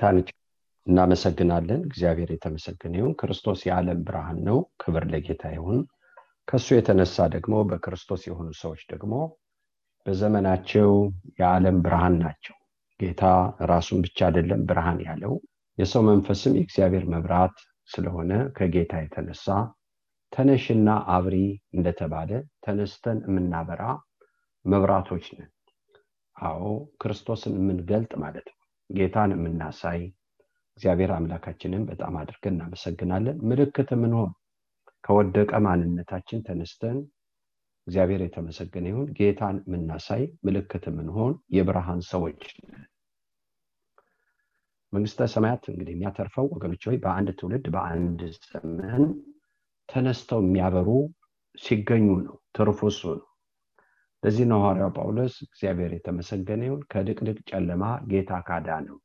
ጌታን እናመሰግናለን። እግዚአብሔር የተመሰገነ ይሁን። ክርስቶስ የዓለም ብርሃን ነው። ክብር ለጌታ ይሁን። ከእሱ የተነሳ ደግሞ በክርስቶስ የሆኑ ሰዎች ደግሞ በዘመናቸው የዓለም ብርሃን ናቸው። ጌታ ራሱን ብቻ አይደለም ብርሃን ያለው የሰው መንፈስም የእግዚአብሔር መብራት ስለሆነ ከጌታ የተነሳ ተነሽና አብሪ እንደተባለ ተነስተን የምናበራ መብራቶች ነን። አዎ ክርስቶስን የምንገልጥ ማለት ነው። ጌታን የምናሳይ እግዚአብሔር አምላካችንን በጣም አድርገን እናመሰግናለን። ምልክት የምንሆን ከወደቀ ማንነታችን ተነስተን እግዚአብሔር የተመሰገነ ይሁን ጌታን የምናሳይ ምልክት የምንሆን የብርሃን ሰዎች መንግስተ ሰማያት እንግዲህ የሚያተርፈው ወገኖች ሆይ በአንድ ትውልድ በአንድ ዘመን ተነስተው የሚያበሩ ሲገኙ ነው። ትርፉ ነው። ለዚህ ነው ሐዋርያው ጳውሎስ እግዚአብሔር የተመሰገነ ይሁን ከድቅድቅ ጨለማ ጌታ ካዳ ነው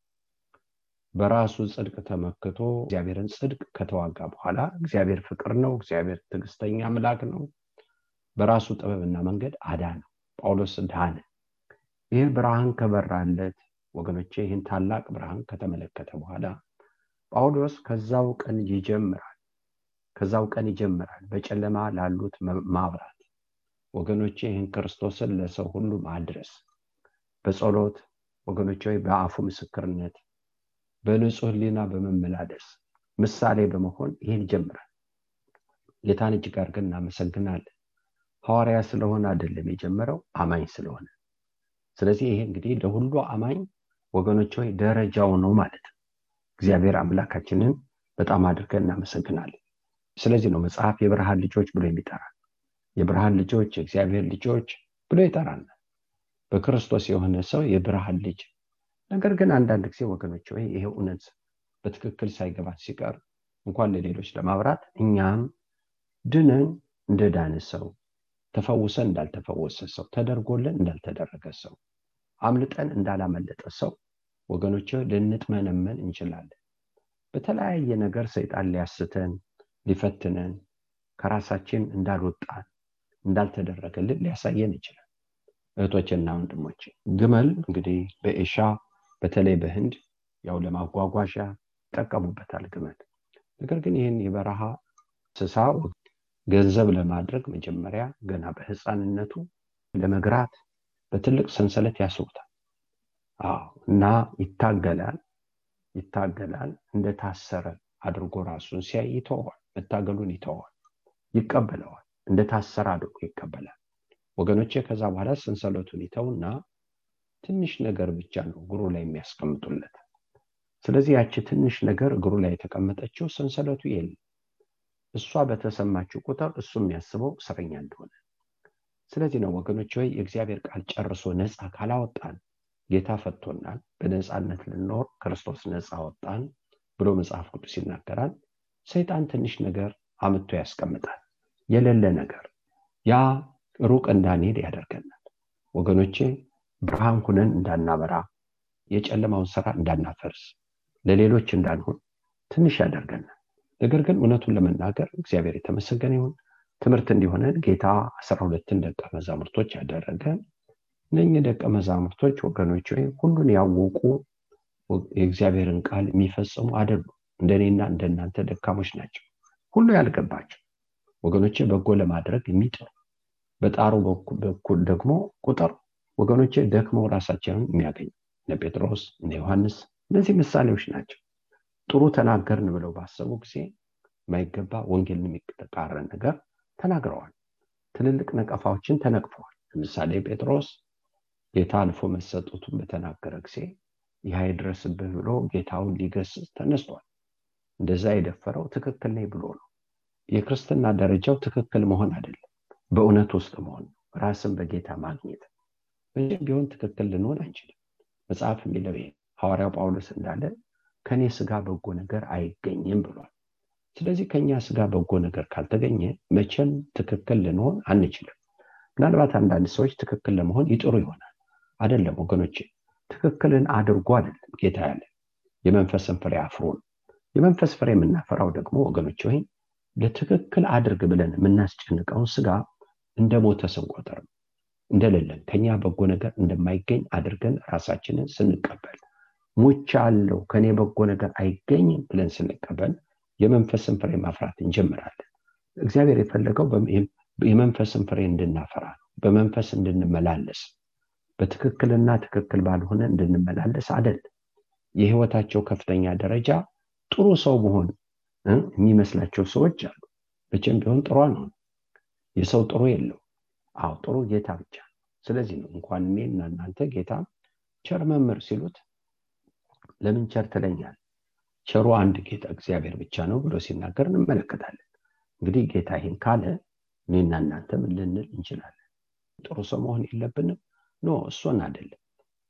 በራሱ ጽድቅ ተመክቶ እግዚአብሔርን ጽድቅ ከተዋጋ በኋላ እግዚአብሔር ፍቅር ነው፣ እግዚአብሔር ትዕግስተኛ አምላክ ነው። በራሱ ጥበብና መንገድ አዳ ነው። ጳውሎስ ዳነ። ይህ ብርሃን ከበራለት ወገኖቼ ይህን ታላቅ ብርሃን ከተመለከተ በኋላ ጳውሎስ ከዛው ቀን ይጀምራል ከዛው ቀን ይጀምራል በጨለማ ላሉት ማብራት ወገኖቼ ይህን ክርስቶስን ለሰው ሁሉ ማድረስ በጸሎት ወገኖቼ ወይ በአፉ ምስክርነት በንጹህ ሕሊና በመመላለስ ምሳሌ በመሆን ይህን ይጀምራል። ጌታን እጅግ አድርገን እናመሰግናለን። ሐዋርያ ስለሆነ አይደለም የጀመረው አማኝ ስለሆነ። ስለዚህ ይሄ እንግዲህ ለሁሉ አማኝ ወገኖች ወይ ደረጃው ነው ማለት ነው። እግዚአብሔር አምላካችንን በጣም አድርገን እናመሰግናለን። ስለዚህ ነው መጽሐፍ የብርሃን ልጆች ብሎ የሚጠራል። የብርሃን ልጆች የእግዚአብሔር ልጆች ብሎ ይጠራናል። በክርስቶስ የሆነ ሰው የብርሃን ልጅ። ነገር ግን አንዳንድ ጊዜ ወገኖች ወይ ይሄ እውነት በትክክል ሳይገባት ሲቀር እንኳን ለሌሎች ለማብራት እኛም ድነን እንደ ሰው ተፈውሰን እንዳልተፈወሰ ሰው ተደርጎልን እንዳልተደረገ ሰው አምልጠን እንዳላመለጠ ሰው ወገኖች ልንጥመነመን እንችላለን። በተለያየ ነገር ሰይጣን ሊያስተን ሊፈትነን ከራሳችን እንዳልወጣን እንዳልተደረገልን ሊያሳየን ይችላል። እህቶችና ወንድሞች ግመል እንግዲህ በኤሻ በተለይ በህንድ ያው ለማጓጓዣ ይጠቀሙበታል ግመል። ነገር ግን ይህን የበረሃ እንስሳ ገንዘብ ለማድረግ መጀመሪያ ገና በህፃንነቱ ለመግራት በትልቅ ሰንሰለት ያስሩታል። እና ይታገላል ይታገላል እንደታሰረ አድርጎ ራሱን ሲያይ ይተዋል። መታገሉን ይተዋል፣ ይቀበለዋል። እንደታሰረ አድርጎ ይቀበላል። ወገኖቼ ከዛ በኋላ ሰንሰለቱን ይተውና ትንሽ ነገር ብቻ ነው እግሩ ላይ የሚያስቀምጡለት። ስለዚህ ያቺ ትንሽ ነገር እግሩ ላይ የተቀመጠችው ሰንሰለቱ የለም። እሷ በተሰማችው ቁጥር እሱ የሚያስበው እስረኛ እንደሆነ። ስለዚህ ነው ወገኖች ወይ የእግዚአብሔር ቃል ጨርሶ ነፃ ካላወጣን ጌታ ፈቶናል በነፃነት ልንኖር ክርስቶስ ነፃ ወጣን ብሎ መጽሐፍ ቅዱስ ይናገራል ሰይጣን ትንሽ ነገር አምጥቶ ያስቀምጣል የሌለ ነገር ያ ሩቅ እንዳንሄድ ያደርገናል። ወገኖቼ ብርሃን ሁነን እንዳናበራ የጨለማውን ስራ እንዳናፈርስ ለሌሎች እንዳንሆን ትንሽ ያደርገናል። ነገር ግን እውነቱን ለመናገር እግዚአብሔር የተመሰገነ ይሁን። ትምህርት እንዲሆነን ጌታ አስራ ሁለትን ደቀ መዛሙርቶች ያደረገ እነኚህ ደቀ መዛሙርቶች ወገኖች ሁሉን ያወቁ የእግዚአብሔርን ቃል የሚፈጽሙ አይደሉም። እንደኔና እንደናንተ ደካሞች ናቸው። ሁሉ ያልገባቸው ወገኖቼ በጎ ለማድረግ የሚጥሩ በጣሩ በኩል ደግሞ ቁጥር ወገኖቼ ደክመው ራሳቸውን የሚያገኙ እነ ጴጥሮስ እነ ዮሐንስ እነዚህ ምሳሌዎች ናቸው። ጥሩ ተናገርን ብለው ባሰቡ ጊዜ የማይገባ ወንጌልን የሚቃረን ነገር ተናግረዋል። ትልልቅ ነቀፋዎችን ተነቅፈዋል። ለምሳሌ ጴጥሮስ ጌታ አልፎ መሰጠቱን በተናገረ ጊዜ ይህ አይድረስብህ ብሎ ጌታውን ሊገስጽ ተነስቷል። እንደዛ የደፈረው ትክክል ነኝ ብሎ ነው የክርስትና ደረጃው ትክክል መሆን አይደለም። በእውነት ውስጥ መሆን ራስን በጌታ ማግኘት መቼም ቢሆን ትክክል ልንሆን አንችልም። መጽሐፍ የሚለው ሐዋርያው ጳውሎስ እንዳለ ከኔ ስጋ በጎ ነገር አይገኝም ብሏል። ስለዚህ ከኛ ስጋ በጎ ነገር ካልተገኘ መቼም ትክክል ልንሆን አንችልም። ምናልባት አንዳንድ ሰዎች ትክክል ለመሆን ይጥሩ ይሆናል። አይደለም ወገኖቼ ትክክልን አድርጎ አይደለም ጌታ ያለ። የመንፈስን ፍሬ አፍሮ ነው። የመንፈስ ፍሬ የምናፈራው ደግሞ ወገኖች ወይም ለትክክል አድርግ ብለን የምናስጨንቀውን ስጋ እንደ ሞተ ስንቆጠር እንደሌለን ከኛ በጎ ነገር እንደማይገኝ አድርገን ራሳችንን ስንቀበል ሙቻ አለው ከኔ በጎ ነገር አይገኝም ብለን ስንቀበል የመንፈስን ፍሬ ማፍራት እንጀምራለን። እግዚአብሔር የፈለገው የመንፈስን ፍሬ እንድናፈራ በመንፈስ እንድንመላለስ በትክክልና ትክክል ባልሆነ እንድንመላለስ አደል የህይወታቸው ከፍተኛ ደረጃ ጥሩ ሰው መሆን የሚመስላቸው ሰዎች አሉ። መቼም ቢሆን ጥሩ ነው የሰው ጥሩ የለው አዎ ጥሩ ጌታ ብቻ ስለዚህ ነው እንኳን እኔ እና እናንተ ጌታ ቸር መምህር ሲሉት ለምን ቸር ትለኛል ቸሩ አንድ ጌታ እግዚአብሔር ብቻ ነው ብሎ ሲናገር እንመለከታለን። እንግዲህ ጌታ ይህን ካለ እኔና እናንተ ምን ልንል እንችላለን? ጥሩ ሰው መሆን የለብንም? no እሱን አይደለም።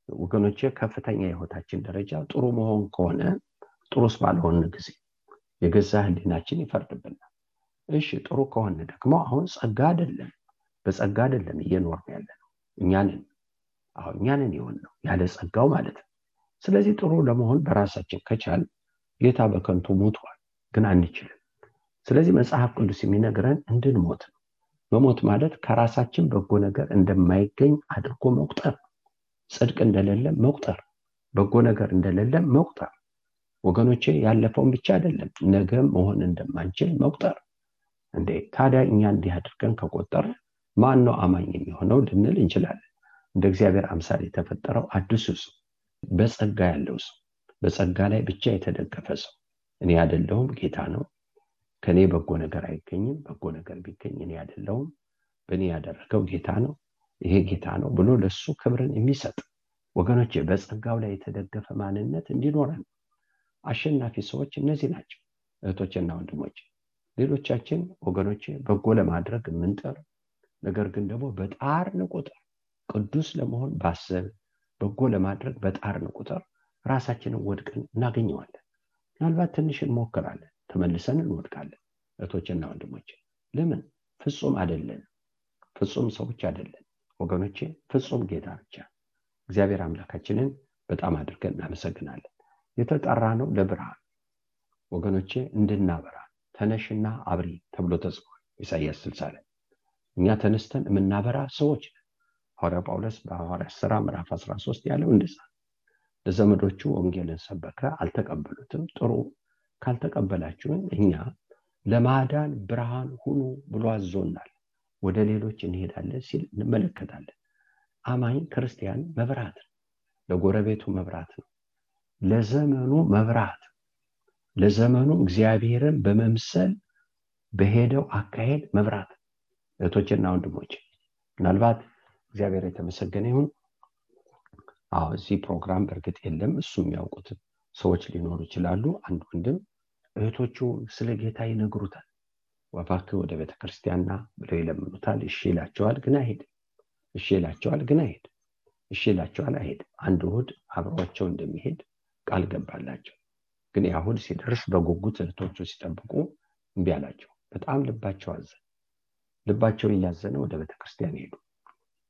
ወገኖቼ ከፍተኛ የህይወታችን ደረጃ ጥሩ መሆን ከሆነ ጥሩስ ባልሆን ጊዜ የገዛ ህሊናችን ይፈርድብናል። እሺ ጥሩ ከሆነ ደግሞ አሁን ጸጋ አይደለም በጸጋ አይደለም እየኖርን ያለ ነው እኛንን አሁ እኛንን የሆን ነው ያለ ጸጋው ማለት ነው። ስለዚህ ጥሩ ለመሆን በራሳችን ከቻል ጌታ በከንቱ ሞቷል ግን አንችልም። ስለዚህ መጽሐፍ ቅዱስ የሚነግረን እንድንሞት ነው። መሞት ማለት ከራሳችን በጎ ነገር እንደማይገኝ አድርጎ መቁጠር ጽድቅ እንደሌለ መቁጠር በጎ ነገር እንደሌለ መቁጠር ወገኖቼ ያለፈውን ብቻ አይደለም ነገ መሆን እንደማንችል መቁጠር። እንዴ ታዲያ እኛ እንዲህ አድርገን ከቆጠር ማን ነው አማኝ የሚሆነው ልንል እንችላለን? እንደ እግዚአብሔር አምሳል የተፈጠረው አዲሱ ሰው በጸጋ ያለው ሰው በጸጋ ላይ ብቻ የተደገፈ ሰው። እኔ አይደለሁም ጌታ ነው። ከኔ በጎ ነገር አይገኝም በጎ ነገር ቢገኝ እኔ አይደለሁም። በእኔ ያደረገው ጌታ ነው ይሄ ጌታ ነው ብሎ ለሱ ክብርን የሚሰጥ ወገኖቼ በጸጋው ላይ የተደገፈ ማንነት እንዲኖረን አሸናፊ ሰዎች እነዚህ ናቸው። እህቶችና ወንድሞች ሌሎቻችን ወገኖቼ በጎ ለማድረግ የምንጠር ነገር ግን ደግሞ በጣርን ቁጥር ቅዱስ ለመሆን ባሰብ በጎ ለማድረግ በጣርን ቁጥር ራሳችንን ወድቅን እናገኘዋለን። ምናልባት ትንሽ እንሞክራለን ተመልሰን እንወድቃለን። እህቶችና ወንድሞች ለምን? ፍጹም አይደለን ፍጹም ሰዎች አይደለን ወገኖቼ ፍጹም ጌታ ብቻ። እግዚአብሔር አምላካችንን በጣም አድርገን እናመሰግናለን የተጠራ ነው ለብርሃን። ወገኖቼ እንድናበራ ተነሽና አብሪ ተብሎ ተጽፏል። ኢሳያስ ስልሳ ላይ እኛ ተነስተን የምናበራ ሰዎች ሐዋርያ ጳውሎስ በሐዋርያ ስራ ምዕራፍ 13 ያለው እንደዛ ለዘመዶቹ ወንጌልን ሰበከ አልተቀበሉትም ጥሩ ካልተቀበላችሁን እኛ ለማዳን ብርሃን ሁኑ ብሎ አዞናል። ወደ ሌሎች እንሄዳለን ሲል እንመለከታለን። አማኝ ክርስቲያን መብራት ነው ለጎረቤቱ መብራት ነው ለዘመኑ መብራት ለዘመኑ እግዚአብሔርን በመምሰል በሄደው አካሄድ መብራት። እህቶችና ወንድሞች ምናልባት እግዚአብሔር የተመሰገነ ይሁን። አዎ እዚህ ፕሮግራም በእርግጥ የለም። እሱ የሚያውቁት ሰዎች ሊኖሩ ይችላሉ። አንድ ወንድም እህቶቹ ስለ ጌታ ይነግሩታል። ወባክ ወደ ቤተክርስቲያንና ብለው ይለምኑታል። እሺ ይላቸዋል ግን አይሄድ። እሺ ይላቸዋል ግን አይሄድ። እሺ ይላቸዋል አይሄድም አንድ እሁድ አብሯቸው እንደሚሄድ ቃል ገባላቸው። ግን ያሁድ ሲደርስ በጉጉት እህቶቹ ሲጠብቁ እምቢ አላቸው። በጣም ልባቸው አዘን ልባቸው እያዘነ ወደ ቤተክርስቲያን ሄዱ።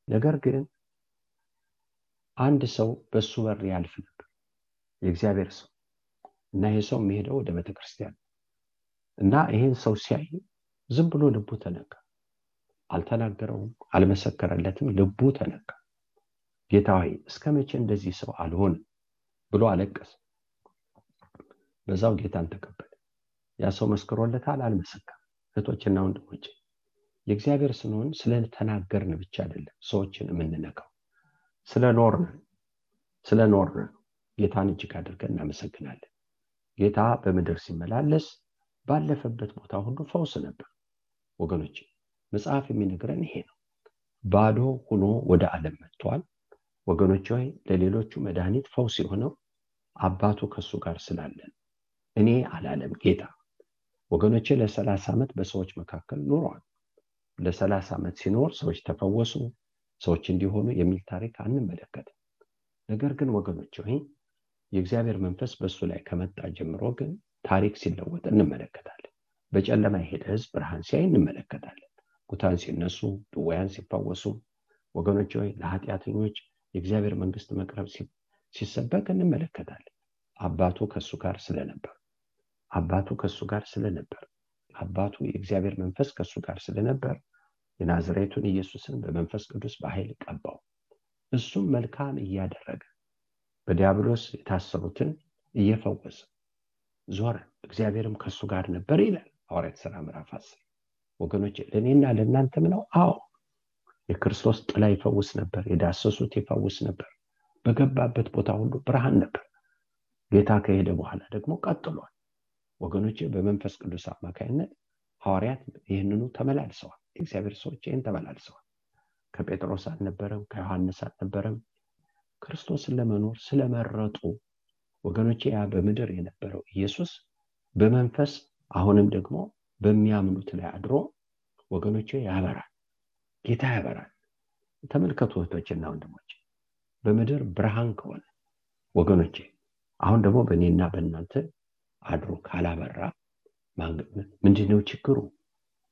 ነገር ግን አንድ ሰው በሱ በር ያልፍ ነበር። የእግዚአብሔር ሰው እና ይሄ ሰው የሚሄደው ወደ ቤተክርስቲያን እና ይሄን ሰው ሲያይ ዝም ብሎ ልቡ ተነካ። አልተናገረውም አልመሰከረለትም ልቡ ተነካ። ጌታ ሆይ እስከ መቼ እንደዚህ ሰው አልሆንም ብሎ አለቀስ በዛው ጌታን ተቀበለ። ያ ሰው መስክሮለታል? አልመሰከም እህቶችና ወንድሞች የእግዚአብሔር ስንሆን ስለተናገርን ብቻ አይደለም ሰዎችን የምንነካው ስለ ኖርን ስለ ኖርን ጌታን እጅግ አድርገን እናመሰግናለን። ጌታ በምድር ሲመላለስ ባለፈበት ቦታ ሁሉ ፈውስ ነበር። ወገኖች መጽሐፍ የሚነግረን ይሄ ነው። ባዶ ሁኖ ወደ ዓለም መጥቷል ወገኖች ሆይ ለሌሎቹ መድኃኒት ፈውስ የሆነው አባቱ ከእሱ ጋር ስላለን እኔ አላለም ጌታ። ወገኖቼ ለሰላሳ ዓመት በሰዎች መካከል ኑረዋል ለሰላሳ ዓመት ሲኖር ሰዎች ተፈወሱ ሰዎች እንዲሆኑ የሚል ታሪክ አንመለከትም። ነገር ግን ወገኖች ሆይ የእግዚአብሔር መንፈስ በእሱ ላይ ከመጣ ጀምሮ ግን ታሪክ ሲለወጥ እንመለከታለን። በጨለማ የሄደ ህዝብ ብርሃን ሲያይ እንመለከታለን። ሙታን ሲነሱ ድወያን ሲፈወሱ ወገኖች ሆይ ለኃጢአተኞች የእግዚአብሔር መንግስት መቅረብ ሲሰበክ እንመለከታለን። አባቱ ከእሱ ጋር ስለነበር አባቱ ከእሱ ጋር ስለነበር አባቱ የእግዚአብሔር መንፈስ ከእሱ ጋር ስለነበር የናዝሬቱን ኢየሱስን በመንፈስ ቅዱስ በኃይል ቀባው። እሱም መልካም እያደረገ በዲያብሎስ የታሰሩትን እየፈወሰ ዞረ። እግዚአብሔርም ከእሱ ጋር ነበር ይላል ሐዋርያት ስራ ምዕራፍ አስር። ወገኖች ለእኔና ለእናንተም ነው? አዎ የክርስቶስ ጥላ ይፈውስ ነበር የዳሰሱት ይፈውስ ነበር። በገባበት ቦታ ሁሉ ብርሃን ነበር። ጌታ ከሄደ በኋላ ደግሞ ቀጥሏል። ወገኖች በመንፈስ ቅዱስ አማካይነት ሐዋርያት ይህንኑ ተመላልሰዋል። የእግዚአብሔር ሰዎች ይህን ተመላልሰዋል። ከጴጥሮስ አልነበረም ከዮሐንስ አልነበረም። ክርስቶስን ለመኖር ስለመረጡ ወገኖቼ ያ በምድር የነበረው ኢየሱስ በመንፈስ አሁንም ደግሞ በሚያምኑት ላይ አድሮ ወገኖቼ ያበራል ጌታ ያበራል። ተመልከቱ እህቶችና ወንድሞች በምድር ብርሃን ከሆነ ወገኖቼ አሁን ደግሞ በእኔና በእናንተ አድሮ ካላበራ ምንድነው ችግሩ?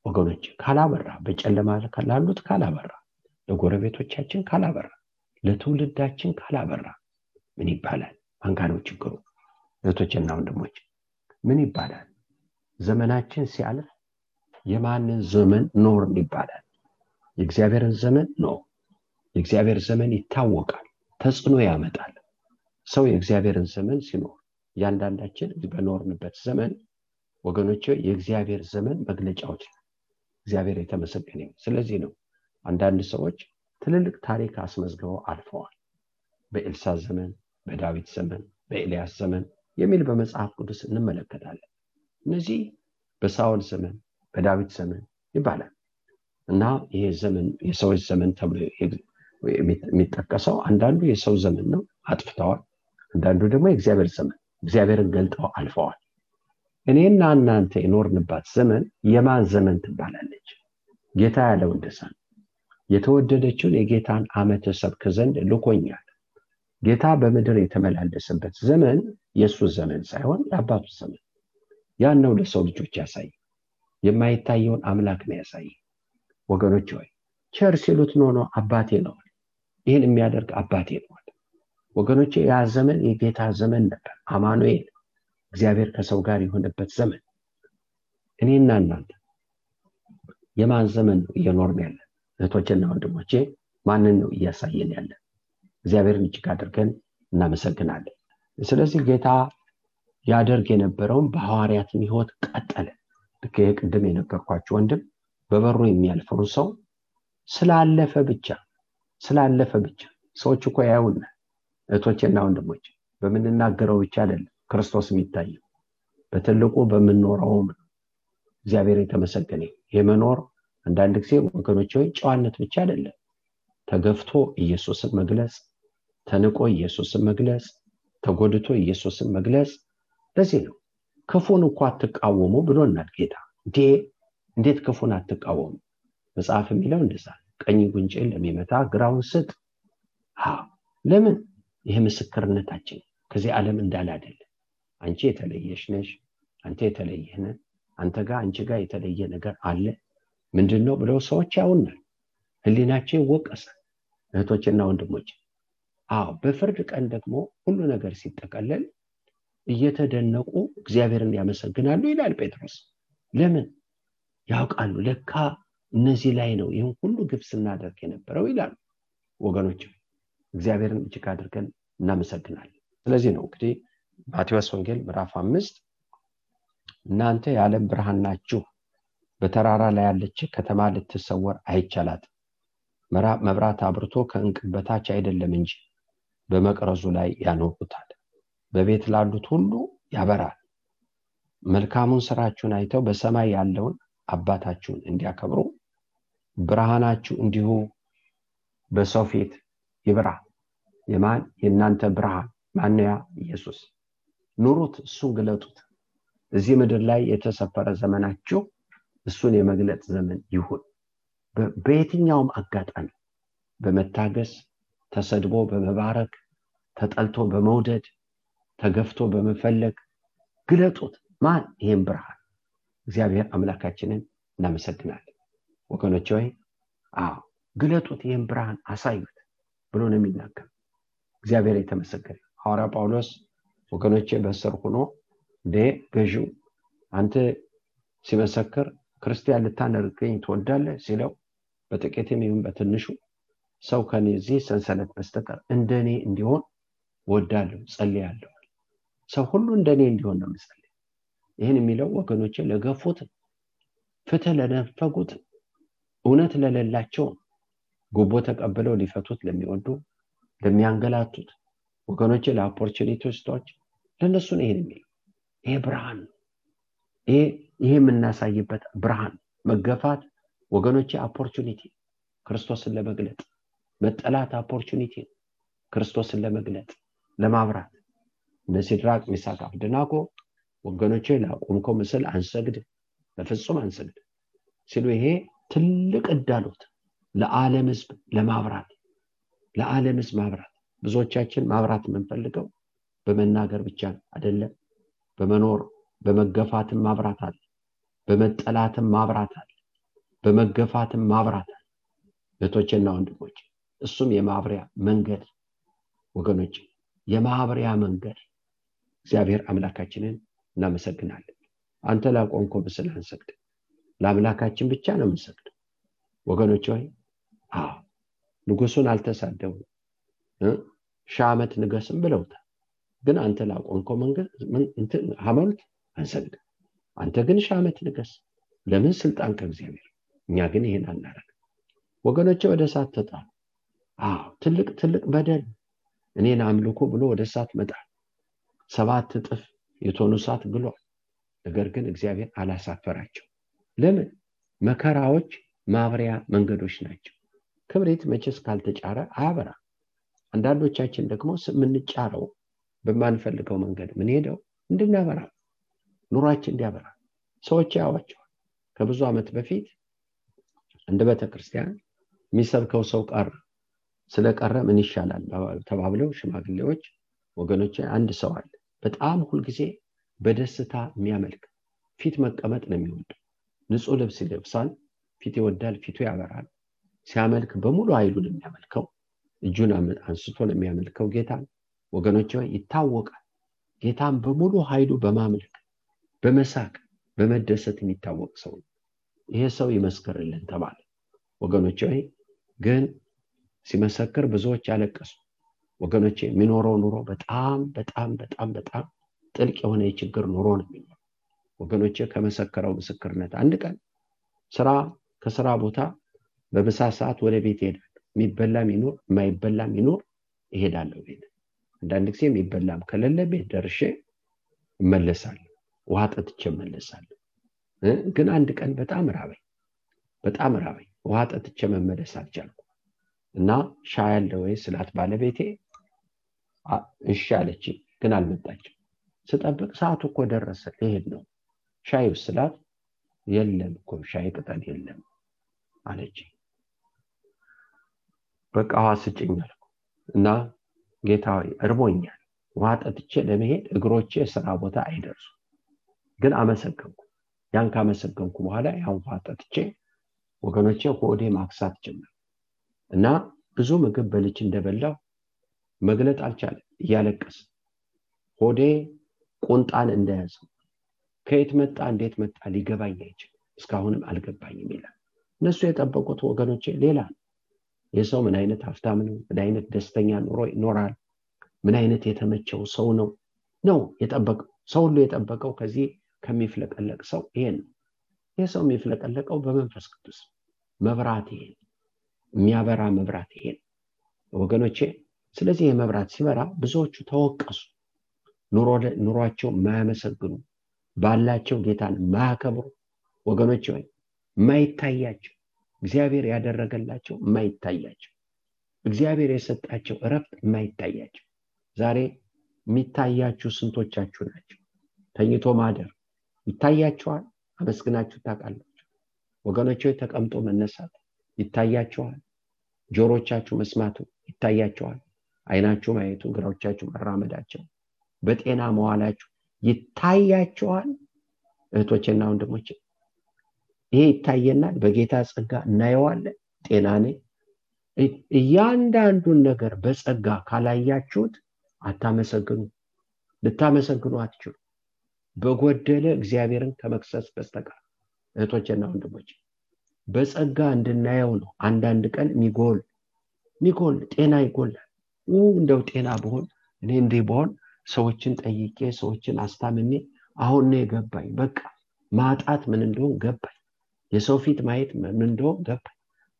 ወገኖች ካላበራ በጨለማ ላሉት ካላበራ ለጎረቤቶቻችን ካላበራ ለትውልዳችን ካላበራ ምን ይባላል? አንጋ ችግሩ? እህቶችና ወንድሞች ምን ይባላል? ዘመናችን ሲያልፍ የማንን ዘመን ኖርን ይባላል የእግዚአብሔርን ዘመን ነው። የእግዚአብሔር ዘመን ይታወቃል ተጽዕኖ ያመጣል። ሰው የእግዚአብሔርን ዘመን ሲኖር እያንዳንዳችን በኖርንበት ዘመን ወገኖች የእግዚአብሔር ዘመን መግለጫዎች ነው። እግዚአብሔር የተመሰገነ ስለዚህ ነው አንዳንድ ሰዎች ትልልቅ ታሪክ አስመዝግበው አልፈዋል። በኤልሳ ዘመን በዳዊት ዘመን በኤልያስ ዘመን የሚል በመጽሐፍ ቅዱስ እንመለከታለን። እነዚህ በሳውል ዘመን በዳዊት ዘመን ይባላል እና ይሄ ዘመን የሰዎች ዘመን ተብሎ የሚጠቀሰው አንዳንዱ የሰው ዘመን ነው አጥፍተዋል። አንዳንዱ ደግሞ የእግዚአብሔር ዘመን እግዚአብሔርን ገልጠው አልፈዋል። እኔና እናንተ የኖርንባት ዘመን የማን ዘመን ትባላለች? ጌታ ያለው እንደሳ የተወደደችውን የጌታን አመት እሰብክ ዘንድ ልኮኛል። ጌታ በምድር የተመላለሰበት ዘመን የእሱ ዘመን ሳይሆን የአባቱ ዘመን። ያን ነው ለሰው ልጆች ያሳይ የማይታየውን አምላክ ነው ያሳይ ወገኖች ሆይ ቸር ሲሉት no አባቴ ነዋል ይህን የሚያደርግ አባቴ ነዋል ወገኖች ያ ዘመን የጌታ ዘመን ነበር። አማኑኤል እግዚአብሔር ከሰው ጋር የሆነበት ዘመን። እኔና እናንተ የማን ዘመን ነው እየኖርን ያለን እህቶችና ወንድሞቼ ማንን ነው እያሳየን ያለን እግዚአብሔርን እጅግ አድርገን እናመሰግናለን። ስለዚህ ጌታ ያደርግ የነበረውን በሐዋርያትን ህይወት ቀጠለ። ቅድም የነገርኳቸው ወንድም በበሩ የሚያልፈውን ሰው ስላለፈ ብቻ ስላለፈ ብቻ። ሰዎች እኮ ያዩና እህቶችና ወንድሞች በምንናገረው ብቻ አይደለም ክርስቶስ የሚታየው በትልቁ በምንኖረውም ነው። እግዚአብሔር የተመሰገነ የመኖር አንዳንድ ጊዜ ወገኖች ወይ ጨዋነት ብቻ አይደለም። ተገፍቶ ኢየሱስን መግለጽ ተንቆ ኢየሱስን መግለጽ ተጎድቶ ኢየሱስን መግለጽ ለዚህ ነው። ክፉን እኮ አትቃወሙ ብሎናል ጌታ። እንዴ እንዴት ክፉን አትቃወሙ መጽሐፍ የሚለው እንደዛ ቀኝ ጉንጭን ለሚመታ ግራውን ስጥ። ለምን? ይህ ምስክርነታችን ከዚህ ዓለም እንዳለ አይደለም አንቺ የተለየሽ ነሽ አንተ የተለየህ ነህ አንተ ጋር አንቺ ጋር የተለየ ነገር አለ። ምንድን ነው ብለው ሰዎች ያውናል። ህሊናቸው ይወቀሳል እህቶችና ወንድሞች አዎ በፍርድ ቀን ደግሞ ሁሉ ነገር ሲጠቀለል እየተደነቁ እግዚአብሔርን ያመሰግናሉ ይላል ጴጥሮስ። ለምን ያውቃሉ። ለካ እነዚህ ላይ ነው ይህን ሁሉ ግብ ስናደርግ የነበረው ይላሉ ወገኖች እግዚአብሔርን እጅግ አድርገን እናመሰግናለን። ስለዚህ ነው እንግዲህ ማቴዎስ ወንጌል ምዕራፍ አምስት እናንተ የዓለም ብርሃን ናችሁ በተራራ ላይ ያለች ከተማ ልትሰወር አይቻላት መብራት አብርቶ ከእንቅብ በታች አይደለም እንጂ በመቅረዙ ላይ ያኖሩታል። በቤት ላሉት ሁሉ ያበራል። መልካሙን ስራችሁን አይተው በሰማይ ያለውን አባታችሁን እንዲያከብሩ ብርሃናችሁ እንዲሁ በሰው ፊት ይብራ። የማን? የእናንተ ብርሃን። ማነያ ኢየሱስ። ኑሩት እሱን ግለጡት። እዚህ ምድር ላይ የተሰፈረ ዘመናችሁ እሱን የመግለጥ ዘመን ይሁን። በየትኛውም አጋጣሚ በመታገስ ተሰድቦ በመባረክ ተጠልቶ በመውደድ ተገፍቶ በመፈለግ ግለጡት። ማን? ይህም ብርሃን እግዚአብሔር አምላካችንን እናመሰግናለን። ወገኖች ወይ አዎ ግለጡት ይህም ብርሃን አሳዩት ብሎ ነው የሚናገር እግዚአብሔር የተመሰገነ ሐዋርያ ጳውሎስ ወገኖቼ በስር ሆኖ እንዴ ገዢው አንተ ሲመሰክር ክርስቲያን ልታደርገኝ ትወዳለህ ሲለው በጥቂትም ይሁን በትንሹ ሰው ከዚህ ሰንሰለት በስተቀር እንደኔ እንዲሆን ወዳለሁ ጸልያለሁ ሰው ሁሉ እንደኔ እንዲሆን ነው ምጸልይ ይህን የሚለው ወገኖቼ ለገፉት ፍትህ ለነፈጉት እውነት ለሌላቸው ጉቦ ተቀብለው ሊፈቱት ለሚወዱ ለሚያንገላቱት ወገኖቼ ለ opportunist ኦች ለእነሱ ነው ይሄን የሚለው። ይሄ ብርሃን ይሄ የምናሳይበት ብርሃን መገፋት ወገኖቼ opportunity ክርስቶስን ለመግለጥ መጠላት opportunity ክርስቶስን ለመግለጥ ለማብራት እነ ሲድራቅ ሚሳቅ አብደናጎ ወገኖቼ ላቆምከው ምስል አንሰግድ በፍጹም አንሰግድ ሲሉ ይሄ ትልቅ እዳሎት ለዓለም ህዝብ ለማብራት ለዓለም ህዝብ ማብራት። ብዙዎቻችን ማብራት የምንፈልገው በመናገር ብቻ አይደለም በመኖር በመገፋትም ማብራት አለ በመጠላትም ማብራት አለ በመገፋትም ማብራት አለ። እህቶችና ወንድሞች እሱም የማብሪያ መንገድ ወገኖች የማብሪያ መንገድ እግዚአብሔር አምላካችንን እናመሰግናለን። አንተ ላቆንኮ ምስል አንሰግድ ለአምላካችን ብቻ ነው የምንሰግድ ወገኖች ሆይ ንጉሱን አልተሳደቡ ሺህ ዓመት ንገስም ብለውታል። ግን አንተ ላቆንከው ሃይማኖት አንሰግድ አንተ ግን ሺህ ዓመት ንገስ። ለምን ስልጣን ከእግዚአብሔር? እኛ ግን ይሄን አናረግ ወገኖቼ ወደ እሳት ተጣሉ። ትልቅ ትልቅ በደል እኔን አምልኮ ብሎ ወደ እሳት መጣል። ሰባት እጥፍ የቶኑ እሳት ግሏል ነገር ግን እግዚአብሔር አላሳፈራቸው። ለምን? መከራዎች ማብሪያ መንገዶች ናቸው። ክብሪት መቼስ ካልተጫረ አያበራ። አንዳንዶቻችን ደግሞ የምንጫረው በማንፈልገው መንገድ ምንሄደው እንድናበራ ኑሯችን እንዲያበራ። ሰዎች ያዋቸዋል ከብዙ ዓመት በፊት እንደ ቤተክርስቲያን የሚሰብከው ሰው ቀረ። ስለቀረ ምን ይሻላል? ተባብለው ሽማግሌዎች ወገኖች አንድ ሰው አለ በጣም ሁልጊዜ በደስታ የሚያመልክ ፊት መቀመጥ ነው የሚወደው ንጹህ ልብስ ይለብሳል ፊት ይወዳል ፊቱ ያበራል። ሲያመልክ በሙሉ ኃይሉን የሚያመልከው እጁን አንስቶ ነው የሚያመልከው ጌታን ወገኖች ይታወቃል። ጌታን በሙሉ ኃይሉ በማምለክ በመሳቅ በመደሰት የሚታወቅ ሰው ነው። ይሄ ሰው ይመስክርልን ተባለ። ወገኖች ግን ሲመሰክር ብዙዎች ያለቀሱ ወገኖቼ የሚኖረው ኑሮ በጣም በጣም በጣም በጣም ጥልቅ የሆነ የችግር ኑሮ ነው የሚኖረው። ወገኖቼ ከመሰከረው ምስክርነት አንድ ቀን ስራ ከስራ ቦታ በምሳ ሰዓት ወደ ቤት ይሄዳል። የሚበላም ይኖር የማይበላም ይኖር ይሄዳለሁ ቤት። አንዳንድ ጊዜ የሚበላም ከሌለ ቤት ደርሼ እመለሳለሁ። ውሃ ጠጥቼ እመለሳለሁ። ግን አንድ ቀን በጣም ራበኝ በጣም ራበኝ። ውሃ ጠጥቼ መመለስ አልቻልኩ እና ሻይ ያለ ወይ ስላት ባለቤቴ እሺ አለች ግን አልመጣችም። ስጠብቅ ሰዓቱ እኮ ደረሰ። ሊሄድ ነው። ሻይ ስላት የለም እኮ ሻይ ቅጠል የለም አለች በቃ ውሃ ስጭኝ እና ጌታ እርቦኛል። ውሃ ጠጥቼ ለመሄድ እግሮቼ ስራ ቦታ አይደርሱ ግን አመሰገንኩ። ያን ካመሰገንኩ በኋላ ያን ውሃ ጠጥቼ ወገኖቼ ሆዴ ማክሳት ጀመር እና ብዙ ምግብ በልች እንደበላው መግለጥ አልቻለም። እያለቀስ ሆዴ ቁንጣን እንደያዘው ከየት መጣ? እንዴት መጣ? ሊገባኝ አይችል እስካሁንም አልገባኝም ይላል። እነሱ የጠበቁት ወገኖቼ ሌላ የሰው ምን አይነት ሀብታም ነው? ምን አይነት ደስተኛ ኑሮ ይኖራል? ምን አይነት የተመቸው ሰው ነው? ነው የጠበቀው ሰው ሁሉ የጠበቀው ከዚህ ከሚፍለቀለቅ ሰው ይሄን ነው። ይህ ሰው የሚፍለቀለቀው በመንፈስ ቅዱስ መብራት ይሄን የሚያበራ መብራት ይሄን ወገኖቼ ስለዚህ የመብራት ሲበራ ብዙዎቹ ተወቀሱ። ኑሯቸው የማያመሰግኑ ባላቸው ጌታን የማያከብሩ ወገኖች ወይ የማይታያቸው እግዚአብሔር ያደረገላቸው የማይታያቸው እግዚአብሔር የሰጣቸው እረፍት የማይታያቸው ዛሬ የሚታያችሁ ስንቶቻችሁ ናቸው? ተኝቶ ማደር ይታያቸዋል አመስግናችሁ ታውቃላችሁ? ወገኖች ተቀምጦ መነሳት ይታያቸዋል ጆሮቻችሁ መስማቱ ይታያቸዋል አይናችሁ ማየቱ እግሮቻችሁ መራመዳቸው በጤና መዋላችሁ ይታያቸዋል እህቶችና ወንድሞች ይሄ ይታየናል። በጌታ ጸጋ እናየዋለን። ጤና ነኝ። እያንዳንዱን ነገር በጸጋ ካላያችሁት አታመሰግኑ። ልታመሰግኑ አትችሉ በጎደለ እግዚአብሔርን ከመክሰስ በስተቀር። እህቶችና ወንድሞች በጸጋ እንድናየው ነው አንዳንድ ቀን ሚጎል ሚጎል ጤና ይጎላል እንደው ጤና ብሆን እኔ እንዲህ በሆን ሰዎችን ጠይቄ ሰዎችን አስታምሜ አሁን ነው የገባኝ በቃ ማጣት ምን እንደሆን ገባኝ። የሰው ፊት ማየት ምን እንደሆን ገባኝ።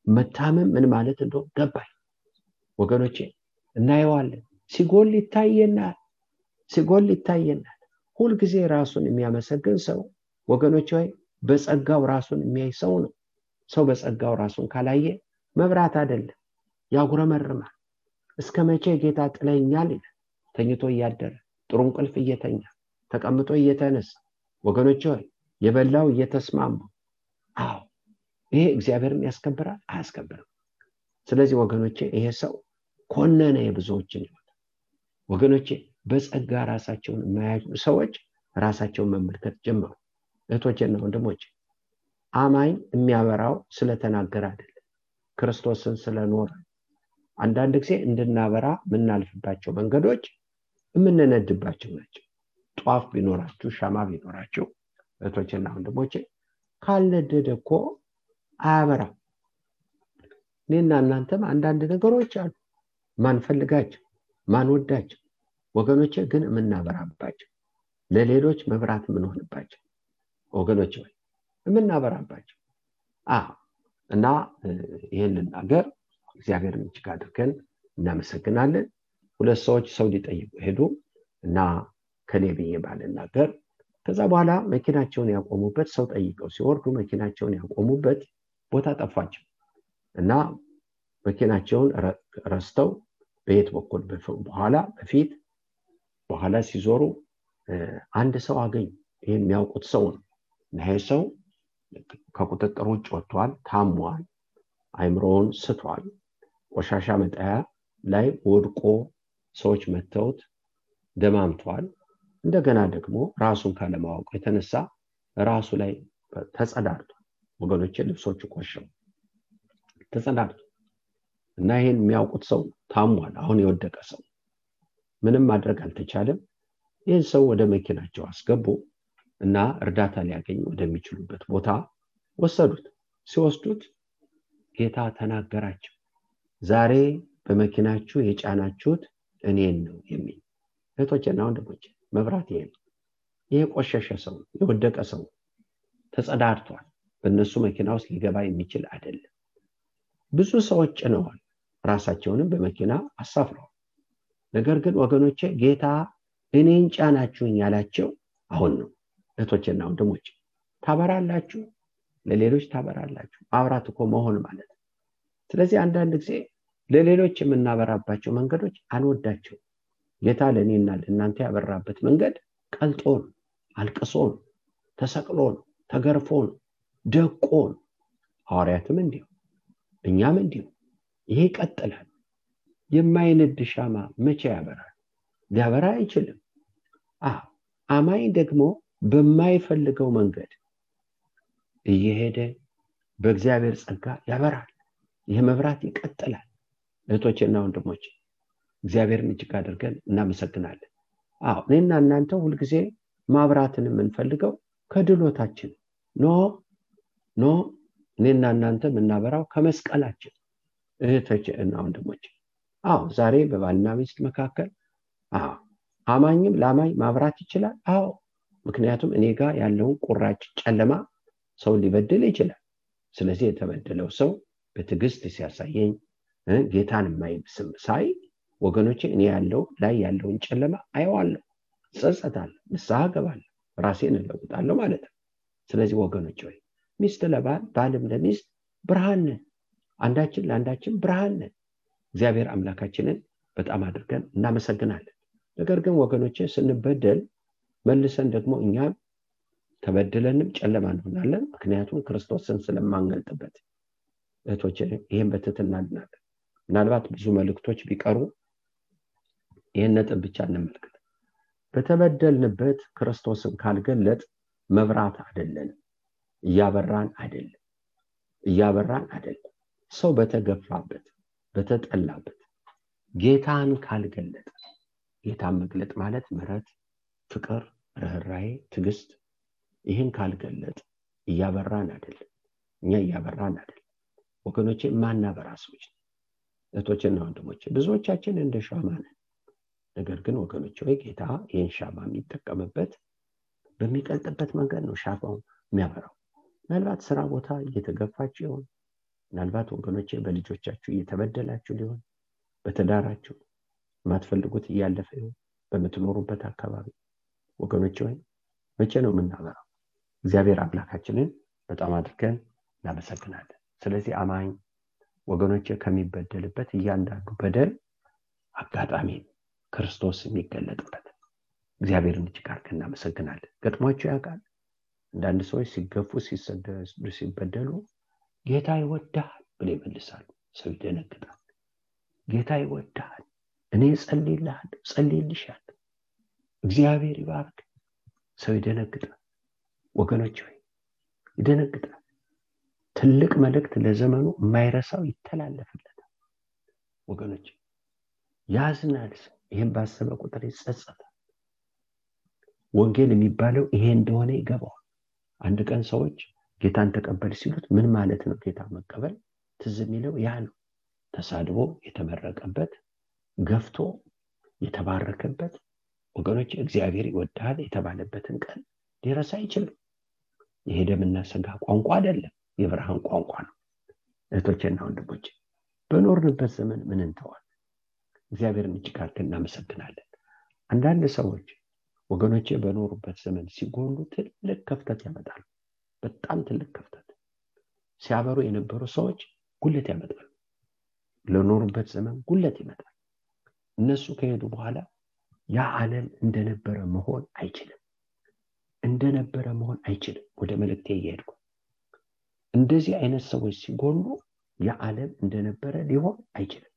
መታመም ምን ማለት እንደሆን ገባኝ። ወገኖቼ እናየዋለን። ሲጎል ይታየናል ሲጎል ይታየናል። ሁልጊዜ ራሱን የሚያመሰግን ሰው ወገኖች ወይ በጸጋው ራሱን የሚያይ ሰው ነው። ሰው በጸጋው ራሱን ካላየ መብራት አይደለም ያጉረመርማል እስከ መቼ ጌታ ጥለኛል ይላል? ተኝቶ እያደረ ጥሩ እንቅልፍ እየተኛ ተቀምጦ እየተነሳ ወገኖች ሆይ የበላው እየተስማሙ አዎ ይሄ እግዚአብሔርን ያስከብራል? አያስከብርም። ስለዚህ ወገኖቼ ይሄ ሰው ኮነነ የብዙዎችን ህይወት። ወገኖቼ በጸጋ ራሳቸውን የማያዩ ሰዎች ራሳቸውን መመልከት ጀመሩ። እህቶችና ወንድሞች አማኝ የሚያበራው ስለተናገረ አይደለም። ክርስቶስን ስለኖረ አንዳንድ ጊዜ እንድናበራ የምናልፍባቸው መንገዶች የምንነድባቸው ናቸው። ጧፍ ቢኖራችሁ ሻማ ቢኖራችሁ እህቶችና ወንድሞቼ ካልነደደ እኮ አያበራም። እኔና እናንተም አንዳንድ ነገሮች አሉ። ማንፈልጋቸው ማንወዳቸው ወገኖቼ ግን የምናበራባቸው ለሌሎች መብራት የምንሆንባቸው ወገኖች የምናበራባቸው። እና ይህን ልናገር እግዚአብሔርን እጅግ አድርገን እናመሰግናለን። ሁለት ሰዎች ሰው ሊጠይቁ ሄዱ እና ከኔ ብዬ ባልናገር ከዛ በኋላ መኪናቸውን ያቆሙበት ሰው ጠይቀው ሲወርዱ መኪናቸውን ያቆሙበት ቦታ ጠፋቸው እና መኪናቸውን ረስተው በየት በኩል በኋላ በፊት በኋላ ሲዞሩ አንድ ሰው አገኙ። ይህ የሚያውቁት ሰው ነው እና ሰው ከቁጥጥር ውጭ ወጥቷል ታሟል አይምሮውን ስቷል ቆሻሻ መጣያ ላይ ወድቆ ሰዎች መተውት ደማምቷል እንደገና ደግሞ ራሱን ካለማወቁ የተነሳ ራሱ ላይ ተጸዳርቷል ወገኖች ልብሶቹ ቆሸው ተጸዳርቷል እና ይህን የሚያውቁት ሰው ታሟል። አሁን የወደቀ ሰው ምንም ማድረግ አልተቻለም። ይህን ሰው ወደ መኪናቸው አስገቡ እና እርዳታ ሊያገኝ ወደሚችሉበት ቦታ ወሰዱት። ሲወስዱት ጌታ ተናገራቸው ዛሬ በመኪናችሁ የጫናችሁት እኔን ነው የሚል እህቶችና ወንድሞች መብራት ይሄ ነው። ይሄ ቆሸሸ ሰው የወደቀ ሰው ተጸዳድቷል። በእነሱ መኪና ውስጥ ሊገባ የሚችል አይደለም። ብዙ ሰዎች ጭነዋል ራሳቸውንም በመኪና አሳፍረዋል። ነገር ግን ወገኖቼ ጌታ እኔን ጫናችሁኝ ያላቸው አሁን ነው። እህቶችና ወንድሞች ታበራላችሁ ለሌሎች ታበራላችሁ። ማብራት እኮ መሆን ማለት ነው። ስለዚህ አንዳንድ ጊዜ ለሌሎች የምናበራባቸው መንገዶች አንወዳቸው ጌታ ለእኔና ለእናንተ ያበራበት መንገድ ቀልጦ ነው አልቅሶ ነው ተሰቅሎ ነው ተገርፎ ነው ደቆ ነው ሐዋርያትም እንዲሁ እኛም እንዲሁ ይሄ ይቀጥላል የማይነድ ሻማ መቼ ያበራል? ሊያበራ አይችልም። አማኝ ደግሞ በማይፈልገው መንገድ እየሄደ በእግዚአብሔር ጸጋ ያበራል። ይህ መብራት ይቀጥላል። እህቶችና ወንድሞች እግዚአብሔርን እጅግ አድርገን እናመሰግናለን። አዎ እኔና እናንተ ሁልጊዜ ማብራትን የምንፈልገው ከድሎታችን no no እኔና እናንተ የምናበራው ከመስቀላችን እህቶች እና ወንድሞች አዎ ዛሬ በባልና ሚስት መካከል አዎ አማኝም ለአማኝ ማብራት ይችላል። አዎ ምክንያቱም እኔ ጋር ያለውን ቁራጭ ጨለማ ሰው ሊበድል ይችላል። ስለዚህ የተበደለው ሰው በትዕግስት ሲያሳየኝ ጌታን የማይስም ሳይ ወገኖቼ እኔ ያለው ላይ ያለውን ጨለማ አየዋለሁ ጸጸታለሁ ንስሐ ገባለሁ ራሴን እለውጣለሁ ማለት ነው። ስለዚህ ወገኖች ወይ ሚስት ለባል ባልም ለሚስት ብርሃን አንዳችን ለአንዳችን ብርሃን ነን። እግዚአብሔር አምላካችንን በጣም አድርገን እናመሰግናለን። ነገር ግን ወገኖቼ ስንበደል መልሰን ደግሞ እኛም ተበድለንም ጨለማ እንሆናለን። ምክንያቱም ክርስቶስን ስለማንገልጥበት። እህቶች ይህን በትትና እናለን ምናልባት ብዙ መልእክቶች ቢቀሩ ይህን ነጥብ ብቻ እንመልከት። በተበደልንበት ክርስቶስን ካልገለጥ መብራት አይደለንም እያበራን አይደለም እያበራን አይደለም። ሰው በተገፋበት በተጠላበት ጌታን ካልገለጠ ጌታን መግለጥ ማለት ምረት ፍቅር ርኅራዬ ትዕግስት ይህን ካልገለጥ እያበራን አይደለም እኛ እያበራን አይደለም። ወገኖቼ ማናበራ ሰዎች እህቶችና ወንድሞቼ ብዙዎቻችን እንደ ሻማ ነገር ግን ወገኖች ወይ ጌታ ይህን ሻማ የሚጠቀምበት በሚቀልጥበት መንገድ ነው ሻማው የሚያበራው። ምናልባት ስራ ቦታ እየተገፋችሁ ይሆን። ምናልባት ወገኖቼ በልጆቻችሁ እየተበደላችሁ ሊሆን በትዳራችሁ የማትፈልጉት እያለፈ ይሆን በምትኖሩበት አካባቢ። ወገኖች ወይ መቼ ነው የምናበራው? እግዚአብሔር አምላካችንን በጣም አድርገን እናመሰግናለን። ስለዚህ አማኝ ወገኖች ከሚበደልበት እያንዳንዱ በደል አጋጣሚ ክርስቶስ የሚገለጥበት። እግዚአብሔርን እጅግ አድርገን እናመሰግናለን። ገጥሟቸው ያውቃል? አንዳንድ ሰዎች ሲገፉ ሲበደሉ ጌታ ይወድሃል ብለ ይመልሳሉ። ሰው ይደነግጣል። ጌታ ይወድሃል እኔ ጸልይልሃል ጸልይልሻል እግዚአብሔር ይባርክ። ሰው ይደነግጣል። ወገኖች ይደነግጣል ትልቅ መልእክት ለዘመኑ የማይረሳው ይተላለፍለታል። ወገኖች ያዝናል ይህን ባሰበ ቁጥር ይጸጸታል። ወንጌል የሚባለው ይሄ እንደሆነ ይገባዋል። አንድ ቀን ሰዎች ጌታን ተቀበል ሲሉት ምን ማለት ነው? ጌታ መቀበል ትዝ የሚለው ያ ነው። ተሳድቦ የተመረቀበት ገፍቶ የተባረከበት ወገኖች እግዚአብሔር ይወድሃል የተባለበትን ቀን ሊረሳ አይችልም። ይሄ ደምና ስጋ ቋንቋ አይደለም የብርሃን ቋንቋ ነው። እህቶችና ወንድሞች በኖርንበት ዘመን ምን እንተዋል? እግዚአብሔርን እጅግ እናመሰግናለን። አንዳንድ ሰዎች ወገኖቼ በኖሩበት ዘመን ሲጎሉ ትልቅ ከፍተት ያመጣሉ። በጣም ትልቅ ከፍተት ሲያበሩ የነበሩ ሰዎች ጉለት ያመጣሉ። ለኖሩበት ዘመን ጉለት ይመጣል። እነሱ ከሄዱ በኋላ ያ ዓለም እንደነበረ መሆን አይችልም። እንደነበረ መሆን አይችልም ወደ መልእክቴ እየሄድኩ እንደዚህ አይነት ሰዎች ሲጎሉ የዓለም እንደነበረ ሊሆን አይችልም።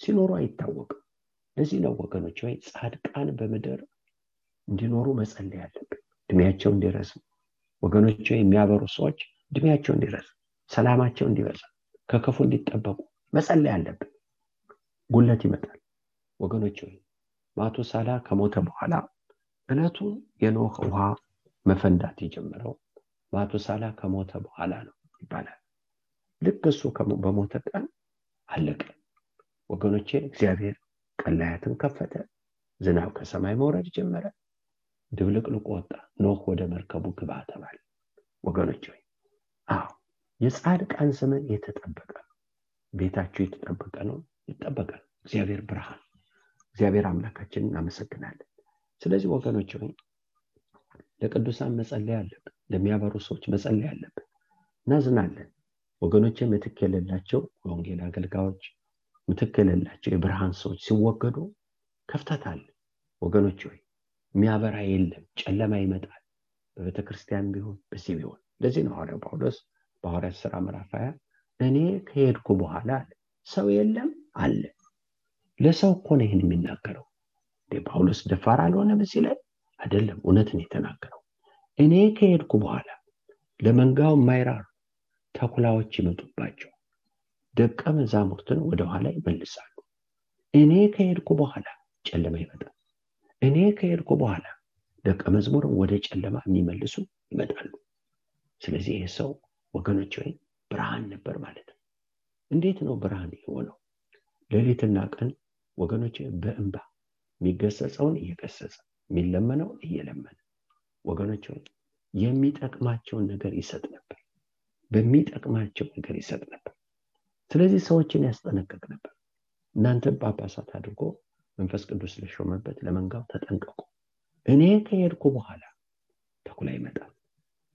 ሲኖሩ አይታወቅም። ለዚህ ነው ወገኖች ወይ ጻድቃን በምድር እንዲኖሩ መጸለይ ያለብን እድሜያቸው እንዲረዝም። ወገኖች የሚያበሩ ሰዎች እድሜያቸው እንዲረዝም ሰላማቸው እንዲበዛ ከክፉ እንዲጠበቁ መጸለይ አለብን። ጉለት ይመጣል። ወገኖች ወይ ማቱሳላ ከሞተ በኋላ እለቱን የኖህ ውሃ መፈንዳት የጀመረው ማቱሳላ ከሞተ በኋላ ነው ይባላል። ልክ እሱ በሞተ ቀን አለቀ። ወገኖቼ እግዚአብሔር ቀላያትን ከፈተ ዝናብ ከሰማይ መውረድ ጀመረ ድብልቅልቁ ወጣ ኖህ ወደ መርከቡ ግባ ተባለ። ወገኖች ወይ አዎ የጻድቃን ዘመን የተጠበቀ ነው። የተጠበቀ ነው ይጠበቀ ነው እግዚአብሔር ብርሃን እግዚአብሔር አምላካችን እናመሰግናለን። ስለዚህ ወገኖች ወይ ለቅዱሳን መጸለይ አለብን ለሚያበሩ ሰዎች መጸለይ አለብን እናዝናለን። ወገኖች ምትክ የሌላቸው የወንጌል አገልጋዮች ምትክ የሌላቸው የብርሃን ሰዎች ሲወገዱ ከፍተት አለ። ወገኖች ወይ የሚያበራ የለም ጨለማ ይመጣል። በቤተ ክርስቲያን ቢሆን በዚህ ቢሆን። ለዚህ ነው ሐዋርያው ጳውሎስ በሐዋርያት ስራ ምዕራፍ እኔ ከሄድኩ በኋላ አለ። ሰው የለም አለ። ለሰው እኮ ነው ይህን የሚናገረው። ጳውሎስ ደፋር አልሆነም እዚህ ላይ? አይደለም እውነትን የተናገረው። እኔ ከሄድኩ በኋላ ለመንጋው የማይራሩ ተኩላዎች ይመጡባቸው። ደቀ መዛሙርትን ወደኋላ ይመልሳሉ። እኔ ከሄድኩ በኋላ ጨለማ ይመጣል። እኔ ከሄድኩ በኋላ ደቀ መዝሙርን ወደ ጨለማ የሚመልሱ ይመጣሉ። ስለዚህ ይህ ሰው ወገኖች ወይ ብርሃን ነበር ማለት ነው። እንዴት ነው ብርሃን የሆነው? ሌሊትና ቀን ወገኖች በእንባ የሚገሰጸውን እየገሰጸ የሚለመነውን እየለመነ ወገኖች የሚጠቅማቸውን ነገር ይሰጥ ነበር በሚጠቅማቸው ነገር ይሰጥ ነበር። ስለዚህ ሰዎችን ያስጠነቀቅ ነበር። እናንተ ጳጳሳት አድርጎ መንፈስ ቅዱስ ለሾመበት ለመንጋው ተጠንቀቁ። እኔ ከሄድኩ በኋላ ተኩላ ይመጣል።